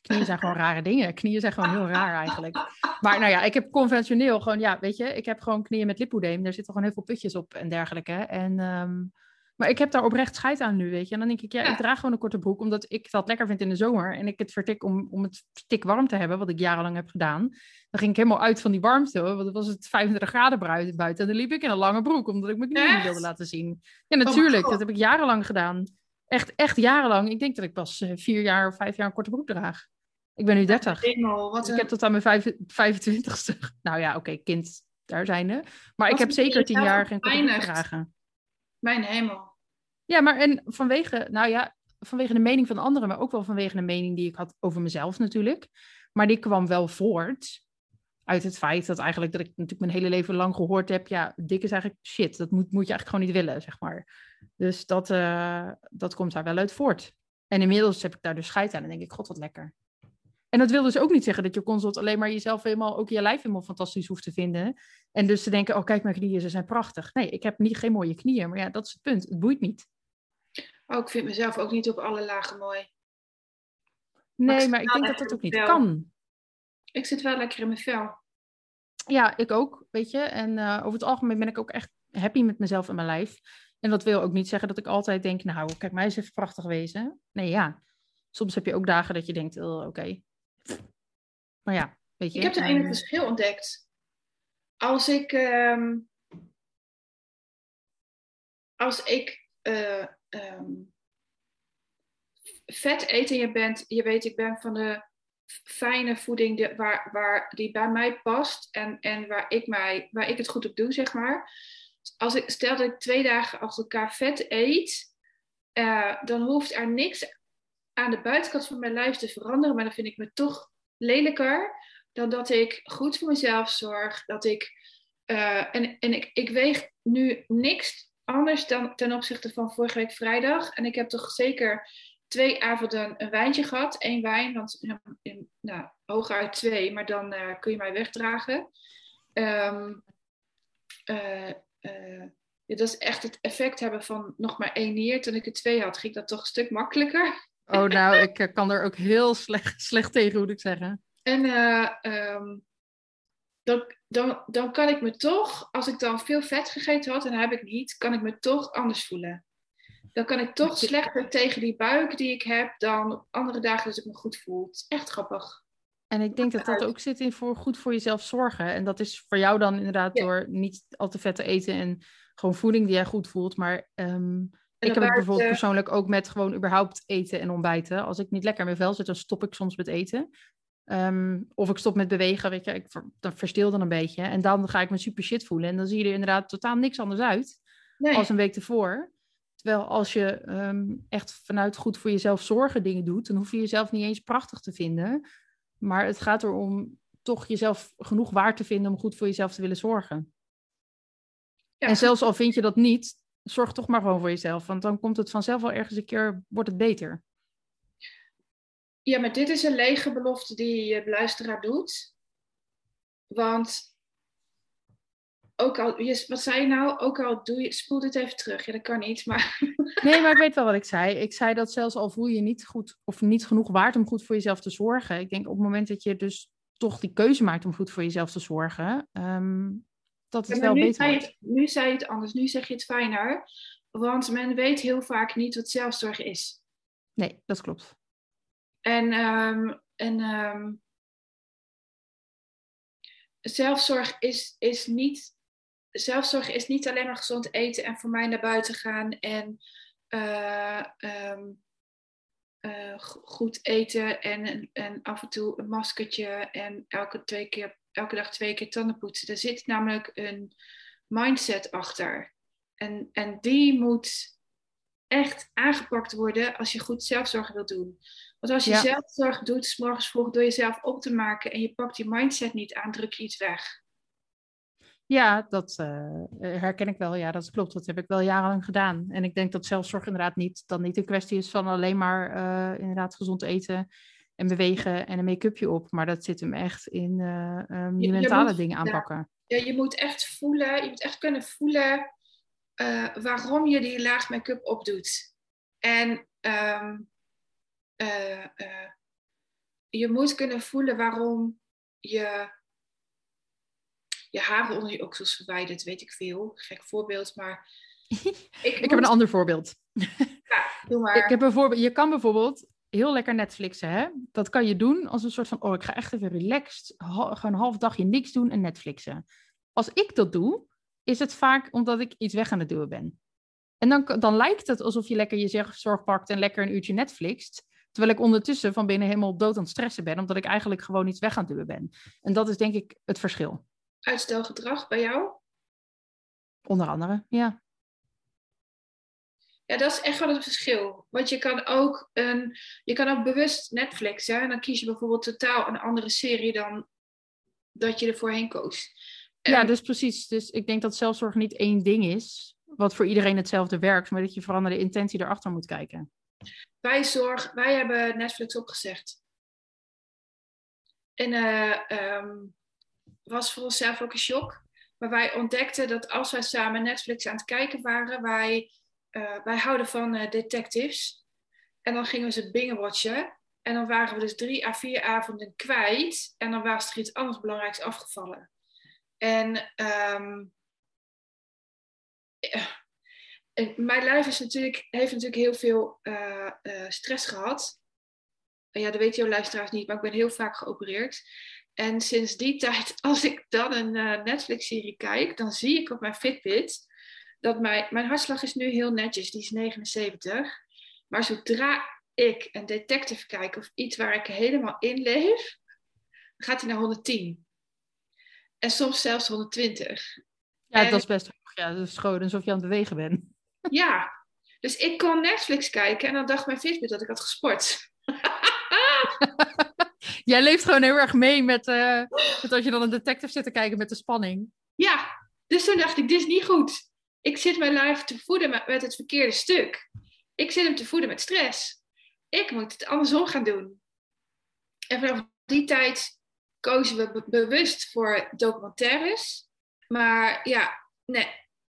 Knieën zijn gewoon rare dingen. Knieën zijn gewoon heel raar eigenlijk. Maar nou ja, ik heb conventioneel gewoon, ja, weet je, ik heb gewoon knieën met lipodeem. Daar zitten gewoon heel veel putjes op en dergelijke. En, um, maar ik heb daar oprecht scheid aan nu, weet je. En dan denk ik, ja, ik draag gewoon een korte broek, omdat ik dat lekker vind in de zomer. En ik het vertik om, om het stik warm te hebben, wat ik jarenlang heb gedaan. Dan ging ik helemaal uit van die warmte, want het was het 35 graden buiten. En dan liep ik in een lange broek, omdat ik mijn knieën niet wilde laten zien. Ja, oh natuurlijk, dat heb ik jarenlang gedaan. Echt, echt jarenlang. Ik denk dat ik pas uh, vier jaar of vijf jaar een korte broek draag. Ik ben nu 30. Hemel, Ik heb tot aan mijn 25ste. Nou ja, oké, okay, kind, daar zijn er. Maar ik heb zeker tien jaar geen korte broek gedragen. Mijn hemel. Ja, maar en vanwege, nou ja, vanwege de mening van anderen, maar ook wel vanwege de mening die ik had over mezelf natuurlijk. Maar die kwam wel voort uit het feit dat eigenlijk, dat ik natuurlijk mijn hele leven lang gehoord heb, ja, dik is eigenlijk shit. Dat moet, moet je eigenlijk gewoon niet willen, zeg maar. Dus dat, uh, dat komt daar wel uit voort. En inmiddels heb ik daar dus scheid aan en denk ik, god, wat lekker. En dat wil dus ook niet zeggen dat je consult alleen maar jezelf helemaal, ook je lijf helemaal fantastisch hoeft te vinden. En dus te denken, oh kijk, mijn knieën, ze zijn prachtig. Nee, ik heb niet, geen mooie knieën, maar ja, dat is het punt. Het boeit niet. Oh, ik vind mezelf ook niet op alle lagen mooi. Nee, maar ik denk dat dat ook niet kan. Ik zit wel lekker in mijn vel. Ja, ik ook, weet je. En uh, over het algemeen ben ik ook echt happy met mezelf en mijn lijf. En dat wil ook niet zeggen dat ik altijd denk, nou, kijk, mij is even prachtig wezen. Nee, ja. Soms heb je ook dagen dat je denkt, oh, oké. Maar ja, weet je. Ik heb er een verschil ontdekt. Als ik, uh, als ik uh, um, vet eten, je bent, je weet, ik ben van de fijne voeding die, waar, waar, die bij mij past en, en waar, ik mij, waar ik het goed op doe, zeg maar. Als ik, stel dat ik twee dagen achter elkaar vet eet, uh, dan hoeft er niks aan de buitenkant van mijn lijf te veranderen, maar dan vind ik me toch lelijker dan dat ik goed voor mezelf zorg, dat ik, uh, en, en ik, ik weeg nu niks anders dan ten opzichte van vorige week vrijdag. En ik heb toch zeker twee avonden een wijntje gehad. Eén wijn, want nou, hooguit twee, maar dan uh, kun je mij wegdragen. Um, uh, ja, dat is echt het effect hebben van nog maar één nier. Toen ik er twee had, ging dat toch een stuk makkelijker. Oh, nou, ik kan er ook heel slecht, slecht tegen, moet ik zeggen. En um, dan, dan, dan kan ik me toch, als ik dan veel vet gegeten had, en dat heb ik niet, kan ik me toch anders voelen. Dan kan ik toch slechter tegen die buik die ik heb dan op andere dagen dat ik me goed voel. Het is echt grappig. En ik denk dat dat ook zit in voor goed voor jezelf zorgen. En dat is voor jou dan inderdaad door niet al te vet te eten en gewoon voeding die jij goed voelt. Maar um, ik heb het bijvoorbeeld persoonlijk ook met gewoon überhaupt eten en ontbijten. Als ik niet lekker in mijn vel zit, dan stop ik soms met eten. Um, of ik stop met bewegen, weet je, ik dan verstil dan een beetje. En dan ga ik me super shit voelen. En dan zie je er inderdaad totaal niks anders uit nee. als een week ervoor. Terwijl als je um, echt vanuit goed voor jezelf zorgen dingen doet, dan hoef je jezelf niet eens prachtig te vinden. Maar het gaat erom toch jezelf genoeg waard te vinden om goed voor jezelf te willen zorgen. Ja. En zelfs al vind je dat niet, zorg toch maar gewoon voor jezelf. Want dan komt het vanzelf wel ergens een keer, wordt het beter. Ja, maar dit is een lege belofte die je luisteraar doet. Want ook al, wat zei je nou? Ook al doe je, spoel dit even terug. Ja, dat kan niet, maar... Nee, maar ik weet wel wat ik zei. Ik zei dat zelfs al voel je niet goed of niet genoeg waard om goed voor jezelf te zorgen. Ik denk op het moment dat je dus toch die keuze maakt om goed voor jezelf te zorgen, um, dat het wel beter. Het, nu zei je het anders, nu zeg je het fijner. Want men weet heel vaak niet wat zelfzorg is. Nee, dat klopt. En, um, en um, zelfzorg is, is niet. Zelfzorg is niet alleen maar gezond eten en voor mij naar buiten gaan en uh, um, uh, goed eten en, en af en toe een maskertje en elke, twee keer, elke dag twee keer tanden poetsen. Er zit namelijk een mindset achter. En, en die moet echt aangepakt worden als je goed zelfzorg wilt doen. Want als je ja. zelfzorg doet, s morgens vroeg door jezelf op te maken en je pakt je mindset niet aan, druk je iets weg. Ja, dat uh, herken ik wel. Ja, dat klopt. Dat heb ik wel jarenlang gedaan. En ik denk dat zelfzorg inderdaad niet, dan niet een kwestie is van alleen maar uh, inderdaad gezond eten en bewegen en een make-upje op. Maar dat zit hem echt in uh, um, je, je, mentale moet, dingen aanpakken. Ja, je moet echt voelen, je moet echt kunnen voelen waarom je die laag make-up opdoet. En um, uh, je moet kunnen voelen waarom je je haren onder je oksels verwijdert, weet ik veel. Gek voorbeeld, maar... ik, ik heb een ander voorbeeld. Ja, doe maar. Ik heb bijvoorbeeld, je kan bijvoorbeeld heel lekker Netflixen, hè? Dat kan je doen als een soort van, oh, ik ga echt even relaxed, gewoon een half dagje niks doen en Netflixen. Als ik dat doe, is het vaak omdat ik iets weg aan het doen ben. En dan, dan lijkt het alsof je lekker je zorg pakt en lekker een uurtje Netflixt. Terwijl ik ondertussen van binnen helemaal dood aan het stressen ben, omdat ik eigenlijk gewoon iets weg aan het doen ben. En dat is denk ik het verschil. Uitstelgedrag bij jou? Onder andere, ja. Ja, dat is echt wel het verschil. Want je kan ook, een, je kan ook bewust Netflixen. En dan kies je bijvoorbeeld totaal een andere serie dan dat je er voorheen koos. Ja, dus precies. Dus ik denk dat zelfzorg niet één ding is, wat voor iedereen hetzelfde werkt, maar dat je vooral naar de intentie erachter moet kijken. wij, zorg, wij hebben Netflix opgezegd. En ehm, was voor onszelf ook een shock. Maar wij ontdekten dat als wij samen Netflix aan het kijken waren, wij, eh, wij houden van eh, detectives. En dan gingen we ze binge-watchen. En dan waren we dus drie à vier avonden kwijt. En dan was er iets anders belangrijks afgevallen. En ehm, eh, mijn lijf is natuurlijk, heeft natuurlijk heel veel stress gehad. Ja, dat weet jouw luisteraars niet, maar ik ben heel vaak geopereerd. En sinds die tijd, als ik dan een eh, Netflix-serie kijk, dan zie ik op mijn Fitbit dat mijn, mijn hartslag is nu heel netjes, die is 79. Maar zodra ik een detective kijk of iets waar ik helemaal in leef, gaat hij naar 110. En soms zelfs 120. Ja, En- dat is best hoog. Ja, dat is gewoon alsof je aan het bewegen bent. Ja, dus ik kon Netflix kijken en dan dacht mijn Fitbit dat ik had gesport. Jij leeft gewoon heel erg mee met, eh, met als je dan een detective zit te kijken met de spanning. Ja, dus toen dacht ik, dit is niet goed. Ik zit mijn lijf te voeden met, het verkeerde stuk. Ik zit hem te voeden met stress. Ik moet het andersom gaan doen. En vanaf die tijd kozen we be- bewust voor documentaires. Maar ja, nee,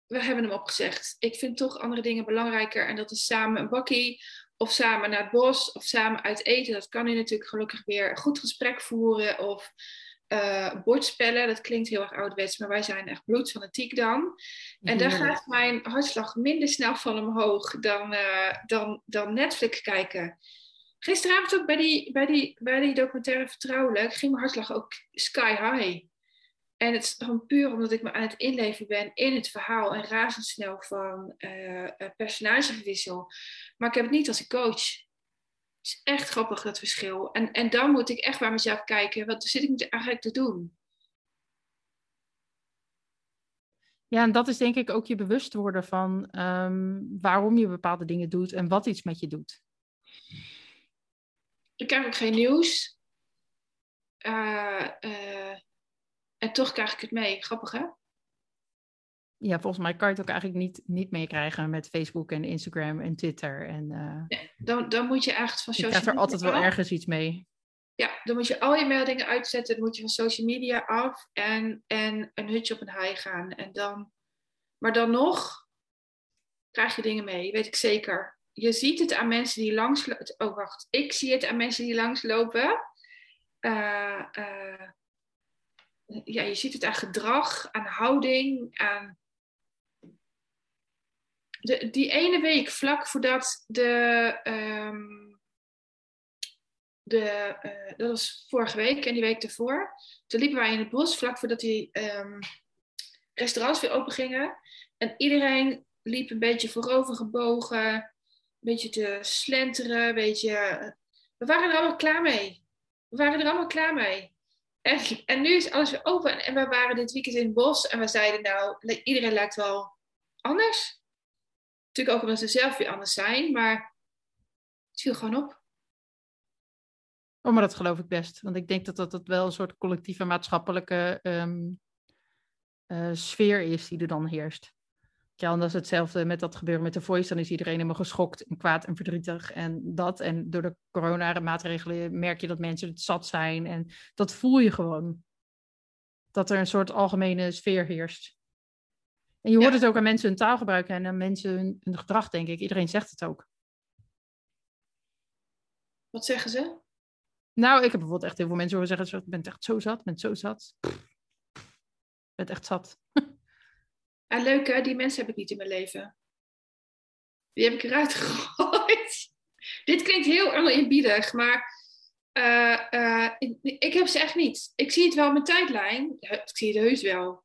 we hebben hem opgezegd. Ik vind toch andere dingen belangrijker. En dat is samen een bakkie, of samen naar het bos, of samen uit eten. Dat kan nu natuurlijk gelukkig weer een goed gesprek voeren. Of eh, bordspellen. Dat klinkt heel erg ouderwets, maar wij zijn echt bloedfanatiek dan. En daar gaat mijn hartslag minder snel van omhoog dan, eh, dan, dan Netflix kijken. Gisteravond ook bij die, bij, die, bij die documentaire Vertrouwelijk ging mijn hartslag ook sky high. En het is gewoon puur omdat ik me aan het inleven ben in het verhaal en razendsnel van eh eh, personageverwissel. Maar ik heb het niet als een coach. Het is echt grappig dat verschil. En, en dan moet ik echt bij mezelf kijken, wat zit ik eigenlijk te doen? Ja, en dat is denk ik ook je bewust worden van ehm, waarom je bepaalde dingen doet en wat iets met je doet. Ik krijg ook geen nieuws. Eh, eh, en toch krijg ik het mee. Grappig hè? Ja, volgens mij kan je het ook eigenlijk niet, niet meekrijgen met Facebook en Instagram en Twitter. En eh, Dan, dan moet je echt van je social krijgt er altijd wel media af. ergens iets mee. Ja, dan moet je al je meldingen uitzetten. Dan moet je van social media af en, en een hutje op een haai gaan. En dan, maar dan nog krijg je dingen mee, weet ik zeker. Je ziet het aan mensen die langs... Oh, wacht. Ik zie het aan mensen die langslopen. Eh, eh, ja, je ziet het aan gedrag, aan houding, aan... De, die ene week vlak voordat de... ehm, de, eh, dat was vorige week en die week daarvoor. Toen liepen wij in het bos, vlak voordat die ehm, restaurants weer open gingen. En iedereen liep een beetje voorover gebogen, een beetje te slenteren, een beetje... We waren er allemaal klaar mee. We waren er allemaal klaar mee. En, en nu is alles weer open. En, we waren dit weekend in het bos en we zeiden nou, iedereen lijkt wel anders. Natuurlijk ook omdat we zelf weer anders zijn, maar het viel gewoon op. Oh, maar dat geloof ik best. Want ik denk dat dat, dat wel een soort collectieve maatschappelijke ehm, eh, sfeer is die er dan heerst. Ja, en dat is hetzelfde met dat gebeuren met de voice. Dan is iedereen helemaal geschokt en kwaad en verdrietig en dat. En door de coronamaatregelen merk je dat mensen het zat zijn. En dat voel je gewoon. Dat er een soort algemene sfeer heerst. En je hoort Ja. het ook aan mensen hun taal gebruiken en aan mensen hun, hun gedrag, denk ik. Iedereen zegt het ook. Wat zeggen ze? Nou, ik heb bijvoorbeeld echt heel veel mensen horen zeggen: Ik ben echt zo zat, ben zo zat. Ik ben echt zat. Ah, leuk die mensen heb ik niet in mijn leven. Die heb ik eruit gegooid. Dit klinkt heel oneerbiedig, maar eh, eh, ik, heb ze echt niet. Ik zie het wel op mijn tijdlijn. Ik zie het heus wel.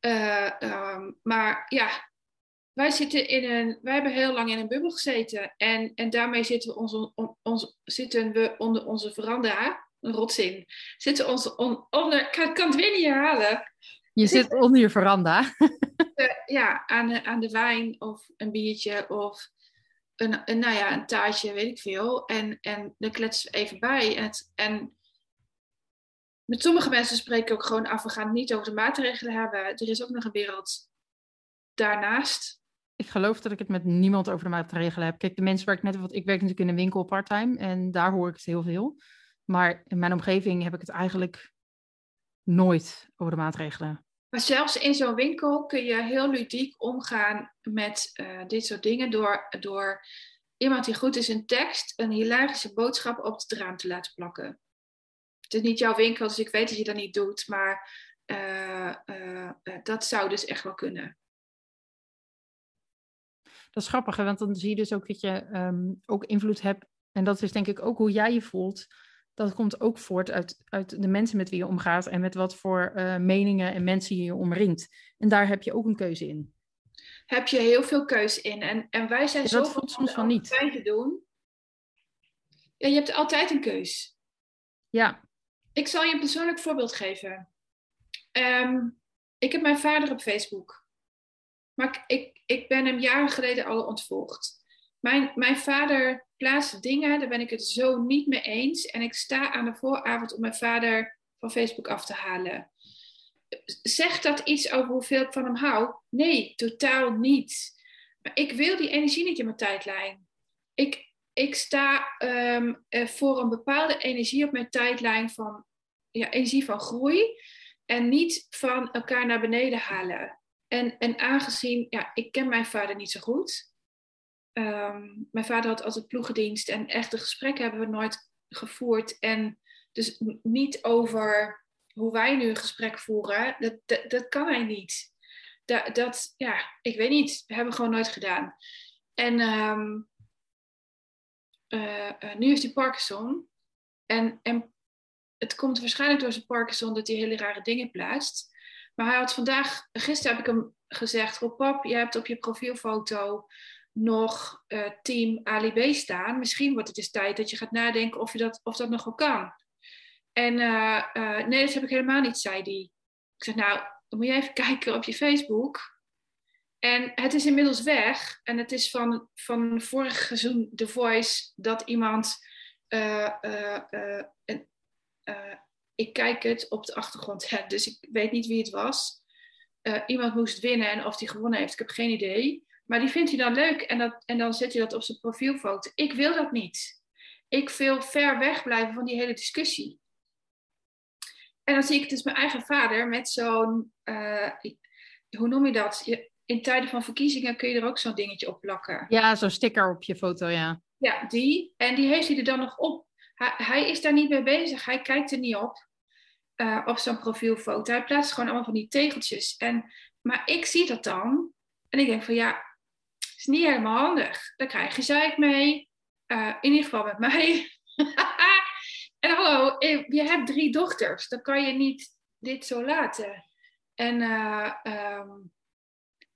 Eh, ehm, maar ja, wij, zitten in een, wij hebben heel lang in een bubbel gezeten. En, en daarmee zitten we, ons, zitten we onder onze veranda, een rotzin. Zitten onze on- onder, ik kan, kan het weer niet herhalen. Je zit onder je veranda. Eh, ja, aan, de- aan de wijn of een biertje of een, een, nou ja, een taartje, weet ik veel. En, en dan kletsen we even bij. En, het, en met sommige mensen spreek ik ook gewoon af, we gaan het niet over de maatregelen hebben. Er is ook nog een wereld daarnaast. Ik geloof dat ik het met niemand over de maatregelen heb. Kijk, de mensen waar ik net wat, ik werk natuurlijk in een winkel parttime en daar hoor ik het heel veel. Maar in mijn omgeving heb ik het eigenlijk nooit over de maatregelen. Maar zelfs in zo'n winkel kun je heel ludiek omgaan met uh, dit soort dingen door, door iemand die goed is in tekst een hilarische boodschap op het raam te laten plakken. Het is niet jouw winkel, dus ik weet dat je dat niet doet, maar uh, uh, dat zou dus echt wel kunnen. Dat is grappig, want dan zie je dus ook dat je um, ook invloed hebt. En dat is denk ik ook hoe jij je voelt dat komt ook voort uit, uit de mensen met wie je omgaat en met wat voor uh, meningen en mensen je je omringt. En daar heb je ook een keuze in. Heb je heel veel keuze in. En, en wij zijn ja, zo voelt soms van niet. te doen. Ja, je hebt altijd een keus. Ja. Ik zal je een persoonlijk voorbeeld geven. Um, ik heb mijn vader op Facebook. Maar ik, ik ben hem jaren geleden al ontvolgd. Mijn, mijn vader plaatst dingen, daar ben ik het zo niet mee eens. En ik sta aan de vooravond om mijn vader van Facebook af te halen. Zegt dat iets over hoeveel ik van hem hou? Nee, totaal niet. Maar ik wil die energie niet in mijn tijdlijn. Ik, ik sta um, voor een bepaalde energie op mijn tijdlijn van ja, energie van groei. En niet van elkaar naar beneden halen. En, en aangezien, ja, ik ken mijn vader niet zo goed. Um, mijn vader had altijd ploegendienst en echte gesprekken hebben we nooit gevoerd. En dus niet over hoe wij nu een gesprek voeren, dat, dat, kan hij niet. Dat, dat, ja, ik weet niet, we hebben gewoon nooit gedaan. En um, uh, uh, nu heeft hij Parkinson. En, en het komt waarschijnlijk door zijn Parkinson dat hij hele rare dingen plaatst. Maar hij had vandaag, gisteren heb ik hem gezegd: pap, je hebt op je profielfoto nog uh, team Ali staan. Misschien wordt het dus tijd dat je gaat nadenken of, je dat, of dat nog wel kan. En uh, uh, nee, dat heb ik helemaal niet, zei hij. Ik zeg, nou, dan moet je even kijken op je Facebook. En het is inmiddels weg. En het is van, van vorig seizoen The Voice dat iemand. ik kijk het op de achtergrond, dus ik weet niet wie het was. iemand moest winnen en of hij gewonnen heeft, ik heb geen idee. Maar die vindt hij dan leuk en, dat, en dan zet hij dat op zijn profielfoto. Ik wil dat niet. Ik wil ver weg blijven van die hele discussie. En dan zie ik dus mijn eigen vader met zo'n, uh, hoe noem je dat? Je, in tijden van verkiezingen kun je er ook zo'n dingetje op plakken. Ja, zo'n sticker op je foto, ja. Ja, die. En die heeft hij er dan nog op. Hij, hij is daar niet mee bezig. Hij kijkt er niet op. Uh, op zo'n profielfoto. Hij plaatst gewoon allemaal van die tegeltjes. En, maar ik zie dat dan. En ik denk van ja, is niet helemaal handig. Daar krijg je zeik mee. Uh, in ieder geval met mij. en hallo, eh, je hebt drie dochters. Dan kan je niet dit zo laten. En uh, um,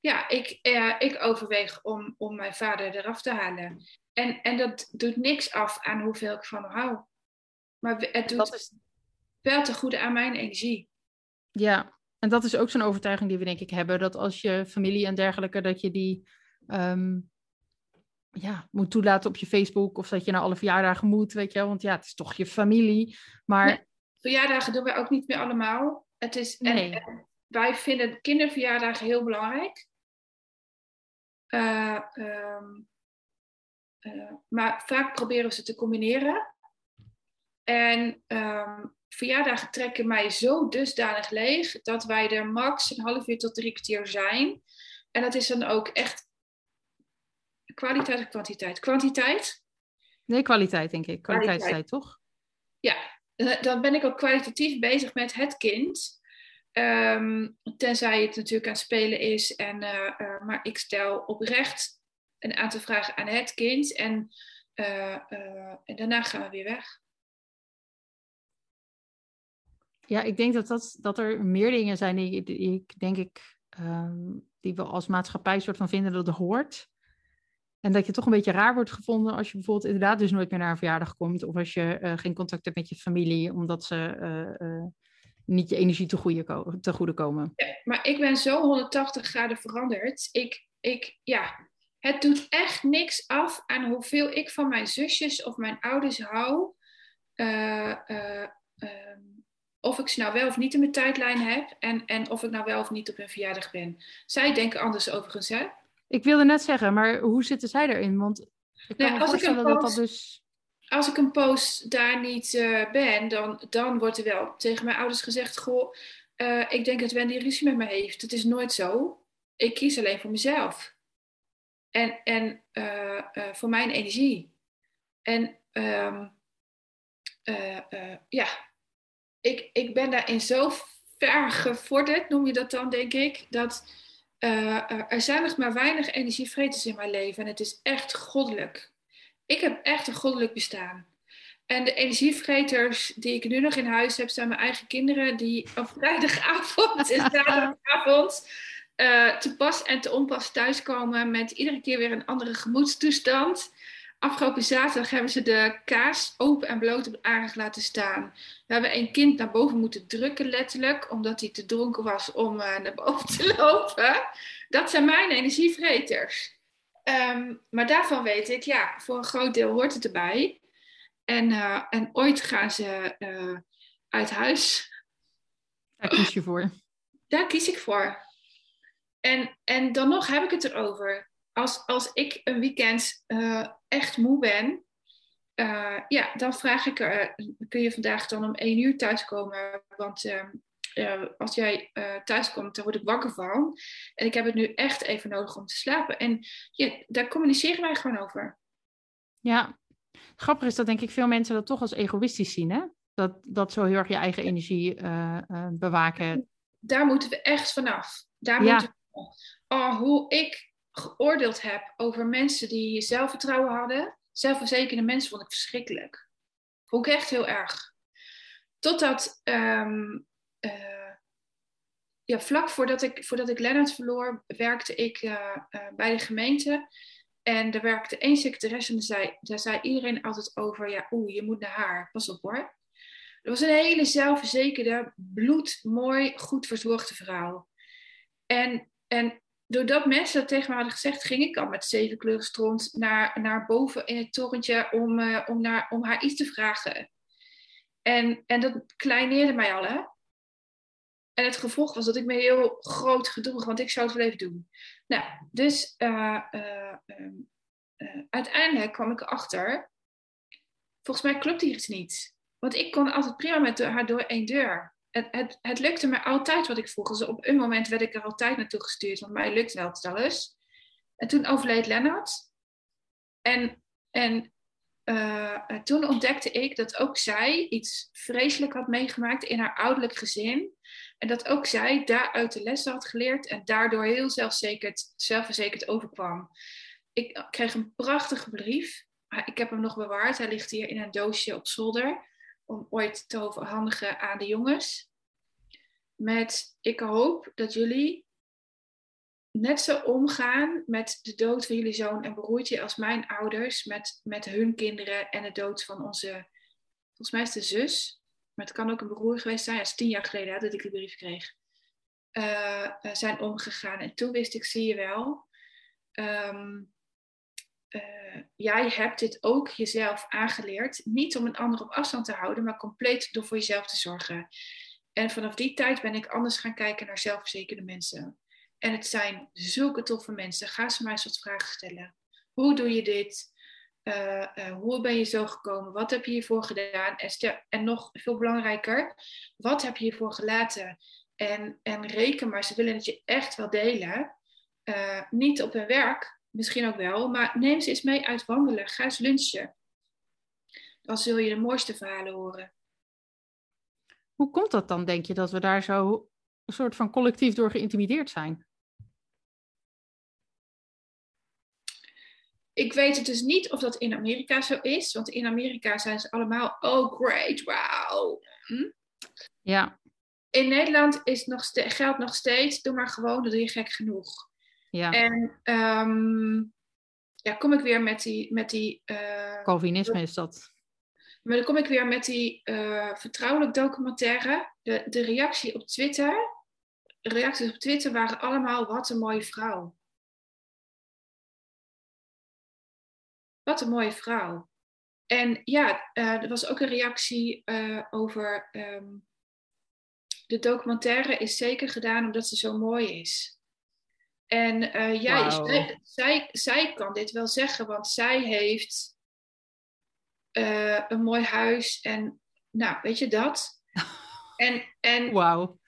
ja, ik, uh, ik overweeg om, om mijn vader eraf te halen. En, en dat doet niks af aan hoeveel ik van hem hou. Maar het doet is... wel te goede aan mijn energie. Ja, en dat is ook zo'n overtuiging die we denk ik hebben. Dat als je familie en dergelijke, dat je die um, ja, moet toelaten op je Facebook. Of dat je naar alle verjaardagen moet, weet je wel. Want ja, het is toch je familie. Maar... Nee, verjaardagen doen wij ook niet meer allemaal. Het is, nee. en, wij vinden kinderverjaardagen heel belangrijk. Uh, um, uh, maar vaak proberen we ze te combineren. En um, verjaardagen trekken mij zo dusdanig leeg dat wij er max een half uur tot drie kwartier zijn. En dat is dan ook echt kwaliteit of kwantiteit? Kwantiteit? Nee, kwaliteit denk ik. Kwaliteitstijd, toch? Ja, eh, dan ben ik ook kwalitatief bezig met het kind. Um, tenzij het natuurlijk aan het spelen is. En, uh, uh, maar ik stel oprecht een aantal vragen aan het kind. En, en daarna gaan we weer weg. Ja, ik denk dat, dat, dat er meer dingen zijn die, die ik denk ik, um, die we als maatschappij soort van vinden dat het hoort. En dat je toch een beetje raar wordt gevonden als je bijvoorbeeld inderdaad dus nooit meer naar een verjaardag komt. Of als je uh, geen contact hebt met je familie, omdat ze uh, uh, niet je energie te goede, te goede komen. Ja, maar ik ben zo 180 graden veranderd. Ik, ik, ja, het doet echt niks af aan hoeveel ik van mijn zusjes of mijn ouders hou. Um, of ik ze nou wel of niet in mijn tijdlijn heb en, en of ik nou wel of niet op hun verjaardag ben. Zij denken anders overigens, hè? Ik wilde net zeggen, maar hoe zitten zij erin? Want ik kan me als ik voorstellen dat dat dus... Als ik een post daar niet eh, ben, dan, dan wordt er wel tegen mijn ouders gezegd: Goh, eh, ik denk dat Wendy ruzie met me heeft. Het is nooit zo. Ik kies alleen voor mezelf. En, en eh, voor mijn energie. En ehm, eh, eh, ja, ik, ik ben daarin zo ver gevorderd, noem je dat dan, denk ik, dat eh, er- er zijn nog maar weinig energievreters in mijn leven. En het is echt goddelijk. Ik heb echt een goddelijk bestaan. En de energievreters die ik nu nog in huis heb, zijn mijn eigen kinderen die op vrijdagavond en zaterdagavond eh, te pas en te onpas thuiskomen met iedere keer weer een andere gemoedstoestand. Afgelopen zaterdag hebben ze de kaas open en bloot op de aardig laten staan. We hebben een kind naar boven moeten drukken, letterlijk, omdat hij te dronken was om eh, naar boven te lopen. Dat zijn mijn energievreters. Ehm, maar daarvan weet ik, ja, voor een groot deel hoort het erbij. En, eh, en ooit gaan ze eh, uit huis. Daar kies je voor. Daar kies ik voor. En, en dan nog heb ik het erover. Als, als ik een weekend eh, echt moe ben, eh, ja, dan vraag ik er, kun je vandaag dan om één uur thuiskomen? Want ehm, eh, als jij thuiskomt, dan word ik wakker van. En ik heb het nu echt even nodig om te slapen. En ja, daar communiceren wij gewoon over. Ja, grappig is dat denk ik veel mensen dat toch als egoïstisch zien, hè? Dat, dat zo heel erg je eigen energie bewaken. daar moeten we echt vanaf. Daar Ja. moeten we vanaf. Oh, hoe ik geoordeeld heb over mensen die zelfvertrouwen hadden. Zelfverzekerde mensen vond ik verschrikkelijk. Vond ik echt heel erg. Totdat, ehm, eh, ja, vlak voordat ik, voordat ik Lennart verloor, werkte ik eh, eh, bij de gemeente. En er werkte één secretaresse en daar zei, daar zei iedereen altijd over, ja, oeh, je moet naar haar. Pas op hoor. Dat was een hele zelfverzekerde, bloedmooi, goed verzorgde vrouw. En, en doordat mensen dat tegen me hadden gezegd, ging ik al met zeven kleuren stront naar, naar boven in het torentje om, eh, om, naar, om haar iets te vragen. En, en dat kleineerde mij al, hè. En het gevolg was dat ik me heel groot gedroeg, want ik zou het wel even doen. Nou, dus eh, eh, ehm, eh, uiteindelijk kwam ik erachter, volgens mij klopt hier iets niet. Want ik kon altijd prima met haar door één deur. Het, het, het lukte me altijd wat ik vroeg. Dus op een moment werd ik er altijd naartoe gestuurd, want mij lukte wel alles. En toen overleed Lennart. En, en eh, toen ontdekte ik dat ook zij iets vreselijk had meegemaakt in haar ouderlijk gezin. En dat ook zij daaruit de lessen had geleerd en daardoor heel zelfverzekerd, zelfverzekerd overkwam. Ik kreeg een prachtige brief. Ik heb hem nog bewaard. Hij ligt hier in een doosje op zolder. Om ooit te overhandigen aan de jongens. Met ik hoop dat jullie net zo omgaan met de dood van jullie zoon en broertje als mijn ouders. Met, met hun kinderen en de dood van onze, volgens mij is de zus. Maar het kan ook een broer geweest zijn. Het is tien jaar geleden dat ik die brief kreeg. eh, eh, zijn omgegaan. En toen wist ik, zie je wel. ehm, eh, jij hebt dit ook jezelf aangeleerd. Niet om een ander op afstand te houden, maar compleet door voor jezelf te zorgen. En vanaf die tijd ben ik anders gaan kijken naar zelfverzekerde mensen. En het zijn zulke toffe mensen. Ga ze maar eens wat vragen stellen. Hoe doe je dit? Eh, eh, hoe ben je zo gekomen? Wat heb je hiervoor gedaan? En, en nog veel belangrijker, wat heb je hiervoor gelaten? En, en reken maar, ze willen het je echt wel delen. Niet op hun werk, misschien ook wel, maar neem ze eens mee uit wandelen. Ga eens lunchen. Dan zul je de mooiste verhalen horen. Hoe komt dat dan, denk je, dat we daar zo een soort van collectief door geïntimideerd zijn? Ik weet het dus niet of dat in Amerika zo is, want in Amerika zijn ze allemaal, oh great, wow. Hm? Ja, In Nederland is nog geldt nog steeds, doe maar gewoon, dat doe je gek genoeg. Ja. En ehm, ja, kom ik weer met die, met die eh, Calvinisme is dat. Maar dan kom ik weer met die eh, vertrouwelijk documentaire. De, de reactie op Twitter. Reacties op Twitter waren allemaal wat een mooie vrouw. Wat een mooie vrouw. En ja, eh, er was ook een reactie over ehm, de documentaire is zeker gedaan omdat ze zo mooi is. En uh, ja, zij, zij, zij kan dit wel zeggen, want zij heeft eh, een mooi huis en nou, weet je dat? En, en Wauw.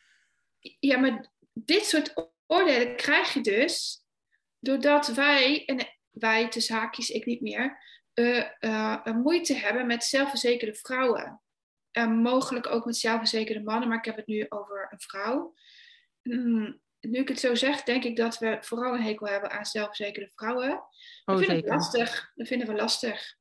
ja, maar dit soort oordelen krijg je dus doordat wij, en wij tussen haakjes, ik niet meer, een moeite hebben met zelfverzekerde vrouwen. En mogelijk ook met zelfverzekerde mannen, maar ik heb het nu over een vrouw. Hmm, nu ik het zo zeg, denk ik dat we vooral een hekel hebben aan zelfverzekerde vrouwen. Oh, dat vinden we lastig. Dat vinden we lastig.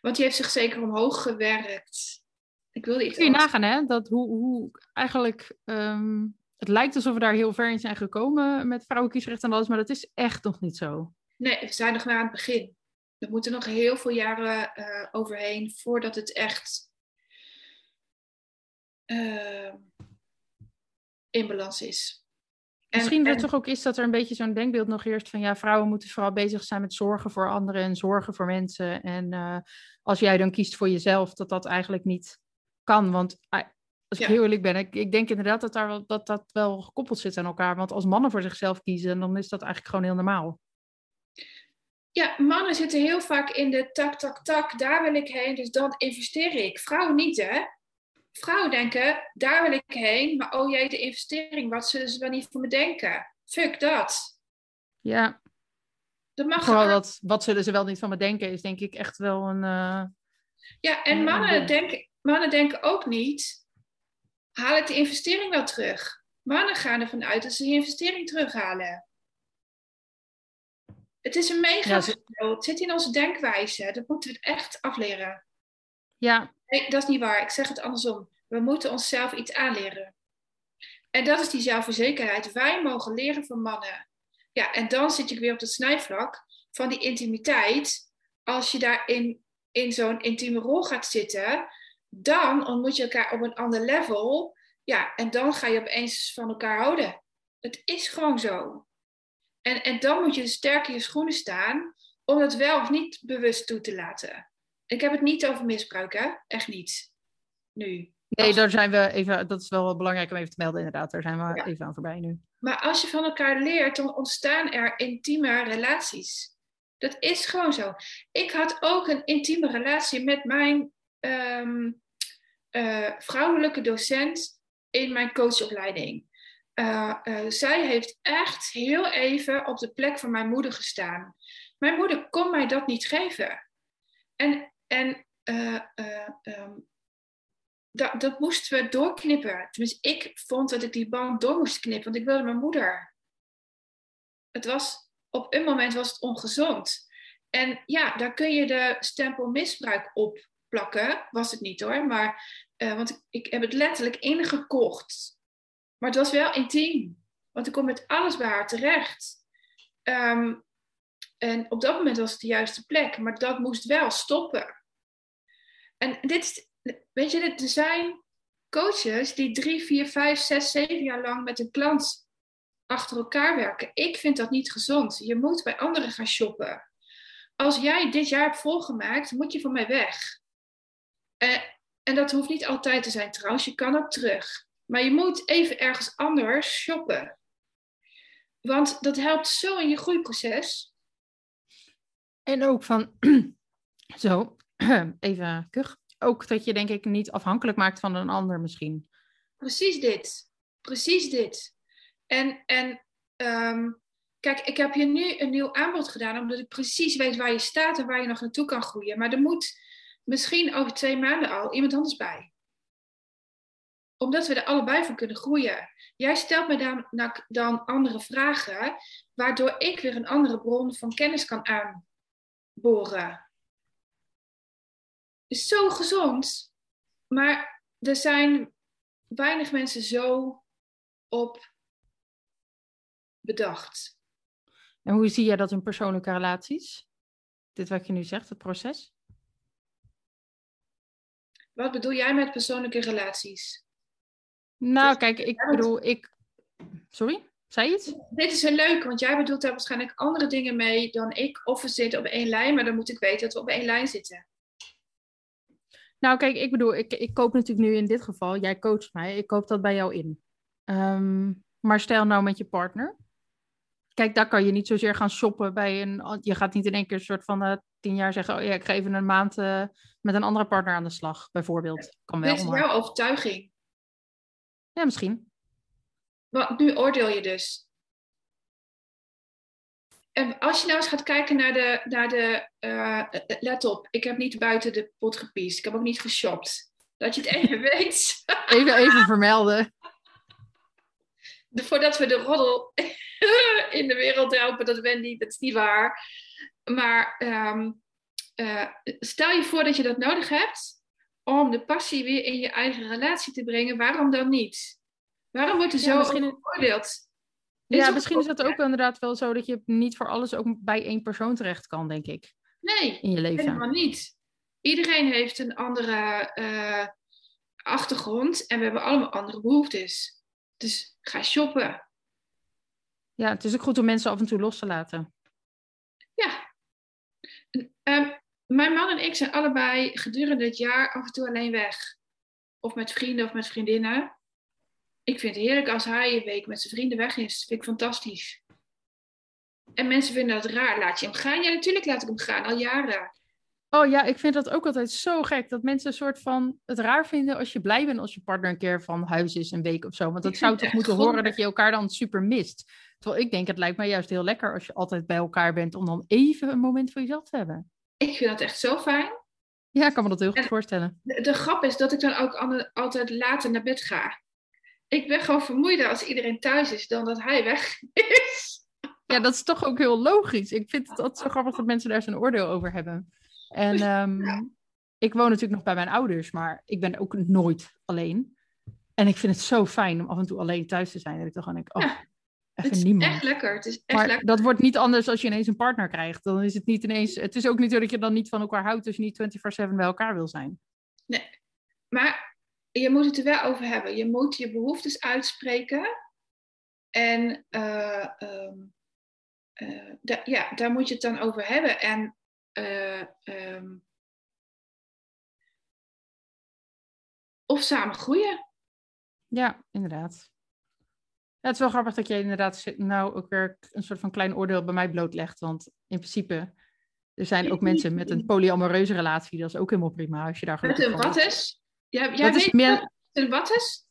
Want die heeft zich zeker omhoog gewerkt. Ik wilde iets Kun je nagaan, hè? Dat hoe, hoe eigenlijk... ehm, het lijkt alsof we daar heel ver in zijn gekomen met vrouwenkiesrecht en alles, maar dat is echt nog niet zo. Nee, we zijn nog maar aan het begin. Er moeten nog heel veel jaren eh, overheen voordat het echt eh, in balans is. En- Misschien dat en- toch ook is dat er een beetje zo'n denkbeeld nog eerst van ja, vrouwen moeten vooral bezig zijn met zorgen voor anderen en zorgen voor mensen. En eh, als jij dan kiest voor jezelf, dat dat eigenlijk niet kan. Want eh, als ik Ja. heel eerlijk ben, ik, ik denk inderdaad dat, daar wel, dat dat wel gekoppeld zit aan elkaar. Want als mannen voor zichzelf kiezen, dan is dat eigenlijk gewoon heel normaal. Ja, mannen zitten heel vaak in de tak, tak, tak, daar wil ik heen, dus dan investeer ik. Vrouwen niet, hè? Vrouwen denken, daar wil ik heen, maar oh jee, de investering, wat zullen ze wel niet voor me denken? Fuck dat. Ja, Dat mag vooral dat wat zullen ze wel niet van me denken, is denk ik echt wel een. eh, Ja, en mannen denken, mannen denken ook niet, haal ik de investering wel terug? Mannen gaan ervan uit dat ze die investering terughalen. Het is een mega Ja, ze- verschil. Het zit in onze denkwijze. Dat moeten we echt afleren. Ja, Nee, dat is niet waar. Ik zeg het andersom. We moeten onszelf iets aanleren. En dat is die zelfverzekerheid. Wij mogen leren van mannen. Ja, en dan zit je weer op het snijvlak van die intimiteit. Als je daar in, zo'n intieme rol gaat zitten, dan ontmoet je elkaar op een ander level. Ja, en dan ga je opeens van elkaar houden. Het is gewoon zo. En, en dan moet je sterk in je schoenen staan om dat wel of niet bewust toe te laten. Ik heb het niet over misbruik, hè? Echt niet. Nu. nee, daar zijn we even. Dat is wel belangrijk om even te melden, inderdaad. Daar zijn we Ja. even aan voorbij nu. Maar als je van elkaar leert, dan ontstaan er intieme relaties. Dat is gewoon zo. Ik had ook een intieme relatie met mijn ehm, eh, vrouwelijke docent in mijn coachopleiding. Eh, eh, zij heeft echt heel even op de plek van mijn moeder gestaan. Mijn moeder kon mij dat niet geven. En, en eh, eh, ehm, dat, dat moesten we doorknippen. Tenminste, ik vond dat ik die band door moest knippen, want ik wilde mijn moeder. Het was, op een moment was het ongezond. En ja, daar kun je de stempel misbruik op plakken. Was het niet hoor, maar, eh, want ik, ik heb het letterlijk ingekocht. Maar het was wel intiem, want ik kom met alles bij haar terecht. Ehm, en op dat moment was het de juiste plek, maar dat moest wel stoppen. En dit weet je, er zijn coaches die drie, vier, vijf, zes, zeven jaar lang met een klant achter elkaar werken. Ik vind dat niet gezond. Je moet bij anderen gaan shoppen. Als jij dit jaar hebt volgemaakt, moet je van mij weg. Eh, en dat hoeft niet altijd te zijn trouwens. Je kan ook terug. Maar je moet even ergens anders shoppen. Want dat helpt zo in je groeiproces. En ook van, zo, even kuch. Ook dat je denk ik niet afhankelijk maakt van een ander misschien. Precies dit. Precies dit. En, en ehm, kijk, ik heb je nu een nieuw aanbod gedaan, omdat ik precies weet waar je staat en waar je nog naartoe kan groeien. Maar er moet misschien over twee maanden al iemand anders bij. Omdat we er allebei van kunnen groeien. Jij stelt me dan, dan andere vragen, waardoor ik weer een andere bron van kennis kan aanboren. Is zo gezond. Maar er zijn weinig mensen zo op bedacht. En hoe zie jij dat in persoonlijke relaties? Dit wat je nu zegt, het proces? Wat bedoel jij met persoonlijke relaties? Nou, Dus- kijk, ik bedoel, ik... Sorry? Zei je iets? Dit is heel leuk, want jij bedoelt daar waarschijnlijk andere dingen mee dan ik. Of we zitten op één lijn, maar dan moet ik weten dat we op één lijn zitten. Nou, kijk, ik bedoel, ik, ik koop natuurlijk nu in dit geval, jij coacht mij, ik koop dat bij jou in. Ehm, maar stel nou met je partner. Kijk, daar kan je niet zozeer gaan shoppen bij een. Je gaat niet in één keer een soort van uh, tien jaar zeggen: Oh ja, ik ga even een maand uh, met een andere partner aan de slag, bijvoorbeeld. Kan wel. Dit is jouw overtuiging. Ja, misschien. Maar nu oordeel je dus. En als je nou eens gaat kijken naar de, naar de uh, let op, ik heb niet buiten de pot gepiest. Ik heb ook niet geshopt. Dat je het even weet. Even, even vermelden. De, voordat we de roddel in de wereld helpen, dat Wendy, dat is niet waar. Maar um, uh, stel je voor dat je dat nodig hebt om de passie weer in je eigen relatie te brengen. Waarom dan niet? Waarom wordt er ja, zo misschien... geoordeeld? Ja, misschien is het ook inderdaad wel zo dat je niet voor alles ook bij één persoon terecht kan, denk ik. Nee, in je leven. helemaal niet. Iedereen heeft een andere uh, achtergrond en we hebben allemaal andere behoeftes. Dus ga shoppen. Ja, het is ook goed om mensen af en toe los te laten. Ja. Um, mijn man en ik zijn allebei gedurende het jaar af en toe alleen weg. Of met vrienden of met vriendinnen ik vind het heerlijk als hij een week met zijn vrienden weg is. Vind ik fantastisch. En mensen vinden dat raar. Laat je hem gaan? Ja, natuurlijk laat ik hem gaan, al jaren. Oh ja, ik vind dat ook altijd zo gek. Dat mensen een soort van het raar vinden als je blij bent als je partner een keer van huis is een week of zo. Want dat zou toch moeten horen dat je elkaar dan super mist. Terwijl ik denk, het lijkt mij juist heel lekker als je altijd bij elkaar bent om dan even een moment voor jezelf te hebben. Ik vind dat echt zo fijn. Ja, ik kan me dat heel goed voorstellen. De, de, grap is dat ik dan ook altijd later naar bed ga ik ben gewoon vermoeider als iedereen thuis is dan dat hij weg is. Ja, dat is toch ook heel logisch. Ik vind het altijd zo grappig dat mensen daar zo'n oordeel over hebben. En um, ik woon natuurlijk nog bij mijn ouders, maar ik ben ook nooit alleen. En ik vind het zo fijn om af en toe alleen thuis te zijn. Dat ik toch gewoon denk, oh, ja, even het is niemand. echt lekker. Het is echt maar lekker. dat wordt niet anders als je ineens een partner krijgt. Dan is het niet ineens... Het is ook niet zo dat je dan niet van elkaar houdt als je niet 24-7 bij elkaar wil zijn. Nee, maar je moet het er wel over hebben. Je moet je behoeftes uitspreken. En uh, um, uh, da ja, daar moet je het dan over hebben. En uh, um, of samen groeien. Ja, inderdaad. Ja, het is wel grappig dat je inderdaad nou ook weer een soort van klein oordeel bij mij blootlegt. Want in principe, er zijn ook mensen met een polyamoreuze relatie. Dat is ook helemaal prima als je daar Met een wat is? Ja, jij weet meer... wat wat is?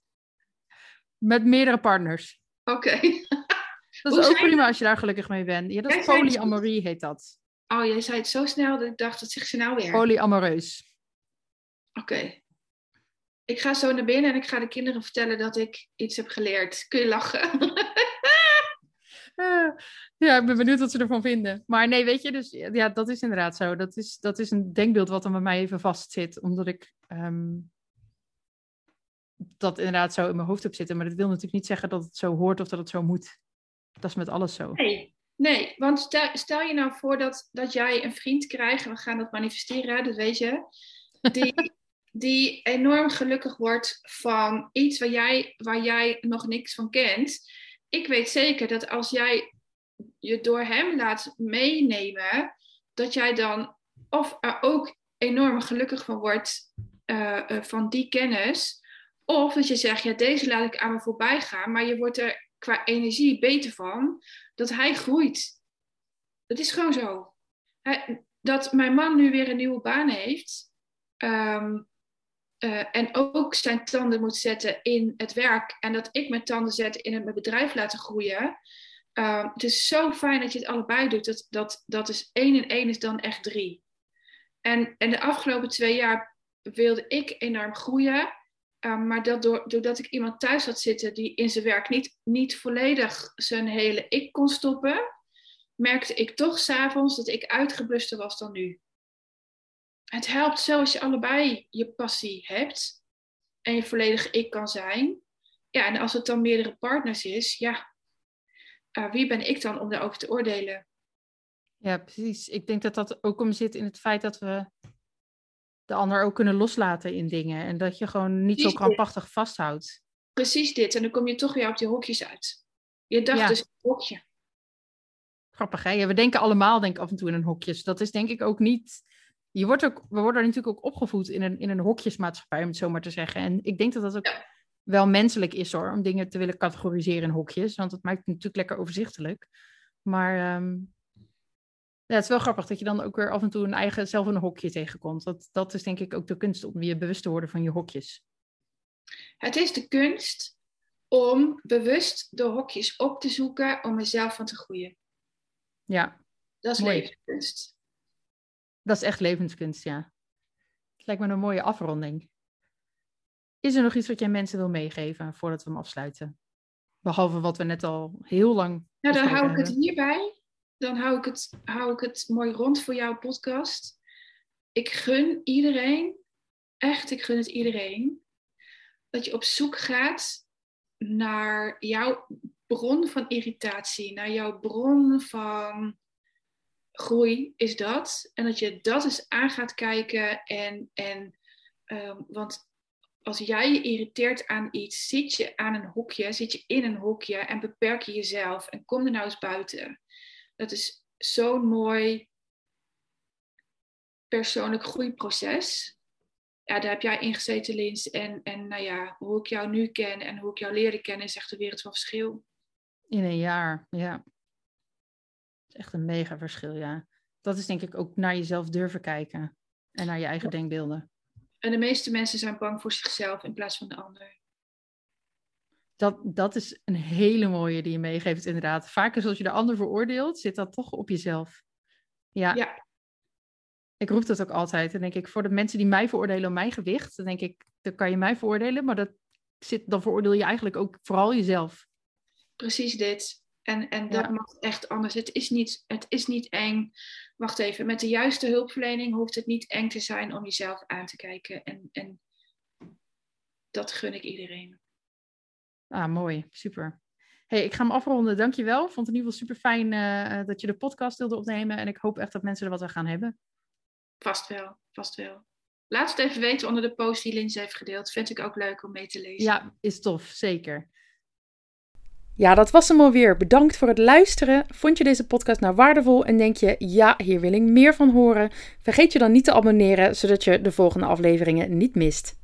Met meerdere partners. Oké. dat is ook prima als je daar gelukkig mee bent. Ja, dat is polyamorie heet dat. Oh, jij zei het zo snel dat ik dacht, dat zegt ze nou weer? Polyamoreus. Oké. Ik ga zo naar binnen en ik ga de kinderen vertellen dat ik iets heb geleerd. Kun je lachen? ja, ik ben benieuwd wat ze ervan vinden. Maar nee, weet je, dus ja, dat is inderdaad zo. Dat is, dat is een denkbeeld wat er bij mij even vastzit. Omdat ik um, dat inderdaad zo in mijn hoofd heb zitten. Maar dat wil natuurlijk niet zeggen dat het zo hoort of dat het zo moet. Dat is met alles zo. Nee, nee want stel, stel je nou voor dat, dat jij een vriend krijgt, we gaan dat manifesteren, dat weet je, die, die enorm gelukkig wordt van iets waar jij, waar jij nog niks van kent. Ik weet zeker dat als jij je door hem laat meenemen, dat jij dan of er ook enorm gelukkig van wordt uh, uh, van die kennis. Of dat je zegt, ja, deze laat ik aan me voorbij gaan, maar je wordt er qua energie beter van dat hij groeit. Dat is gewoon zo. dat mijn man nu weer een nieuwe baan heeft um, uh, en ook zijn tanden moet zetten in het werk en dat ik mijn tanden zet in het bedrijf laten groeien. Uh, het is zo fijn dat je het allebei doet. Dat, dat, dat is één en één is dan echt drie. En, en de afgelopen twee jaar wilde ik enorm groeien. Um, maar dat door, doordat ik iemand thuis had zitten die in zijn werk niet, niet volledig zijn hele ik kon stoppen, merkte ik toch s'avonds dat ik uitgebluster was dan nu. Het helpt zo als je allebei je passie hebt en je volledig ik kan zijn. Ja, en als het dan meerdere partners is, ja, uh, wie ben ik dan om daarover te oordelen? Ja, precies. Ik denk dat dat ook om zit in het feit dat we de ander ook kunnen loslaten in dingen. En dat je gewoon niet zo krampachtig dit. vasthoudt. Precies dit. En dan kom je toch weer op die hokjes uit. Je dacht ja. dus een hokje. Grappig, hè? Ja, we denken allemaal denk ik, af en toe in een hokjes. Dat is denk ik ook niet je wordt ook, we worden natuurlijk ook opgevoed in een, in een hokjesmaatschappij, om het zo maar te zeggen. En ik denk dat dat ook wel menselijk is hoor, om dingen te willen categoriseren in hokjes. Want dat maakt het natuurlijk lekker overzichtelijk. Maar ehm, ja, het is wel grappig dat je dan ook weer af en toe een eigen, zelf een hokje tegenkomt. Dat, dat is denk ik ook de kunst om je bewust te worden van je hokjes. Het is de kunst om bewust de hokjes op te zoeken om mezelf van te groeien. Ja. Dat is levenskunst. Dat is echt levenskunst, ja. Het lijkt me een mooie afronding. Is er nog iets wat jij mensen wil meegeven voordat we hem afsluiten? Behalve wat we net al heel lang. Nou, dan hou ik het hierbij. Dan hou ik het, hou ik het mooi rond voor jouw podcast. Ik gun iedereen, echt, ik gun het iedereen, dat je op zoek gaat naar jouw bron van irritatie, naar jouw bron van groei, is dat. En dat je dat eens aan gaat kijken. En, en um, want als jij je irriteert aan iets, zit je aan een hokje, zit je in een hokje en beperk je jezelf en kom er nou eens buiten. Dat is zo'n mooi persoonlijk groeiproces. Ja, daar heb jij in gezeten, Lins. En, en nou ja, hoe ik jou nu ken en hoe ik jou leerde kennen, is echt een wereld van verschil. In een jaar, ja. Echt een mega verschil, ja. Dat is denk ik ook naar jezelf durven kijken en naar je eigen denkbeelden. En de meeste mensen zijn bang voor zichzelf in plaats van de ander. Dat, dat is een hele mooie die je meegeeft, inderdaad. Vaak is als je de ander veroordeelt, zit dat toch op jezelf. Ja. ja. Ik roep dat ook altijd. Dan denk ik, voor de mensen die mij veroordelen om mijn gewicht, dan denk ik, dan kan je mij veroordelen, maar dat zit, dan veroordeel je eigenlijk ook vooral jezelf. Precies dit. En, en dat mag echt anders. Het is, niet, het is niet eng. Wacht even, met de juiste hulpverlening hoeft het niet eng te zijn om jezelf aan te kijken. En, en dat gun ik iedereen. Ah, mooi. Super. Hey, ik ga hem afronden. Dankjewel. Vond het in ieder geval super fijn uh, dat je de podcast wilde opnemen. En ik hoop echt dat mensen er wat aan gaan hebben. Vast wel, vast wel. Laat het even weten onder de post die Lindsay heeft gedeeld. Vind ik ook leuk om mee te lezen. Ja, is tof. Zeker. Ja, dat was hem alweer. Bedankt voor het luisteren. Vond je deze podcast nou waardevol en denk je, ja, hier wil ik meer van horen? Vergeet je dan niet te abonneren, zodat je de volgende afleveringen niet mist.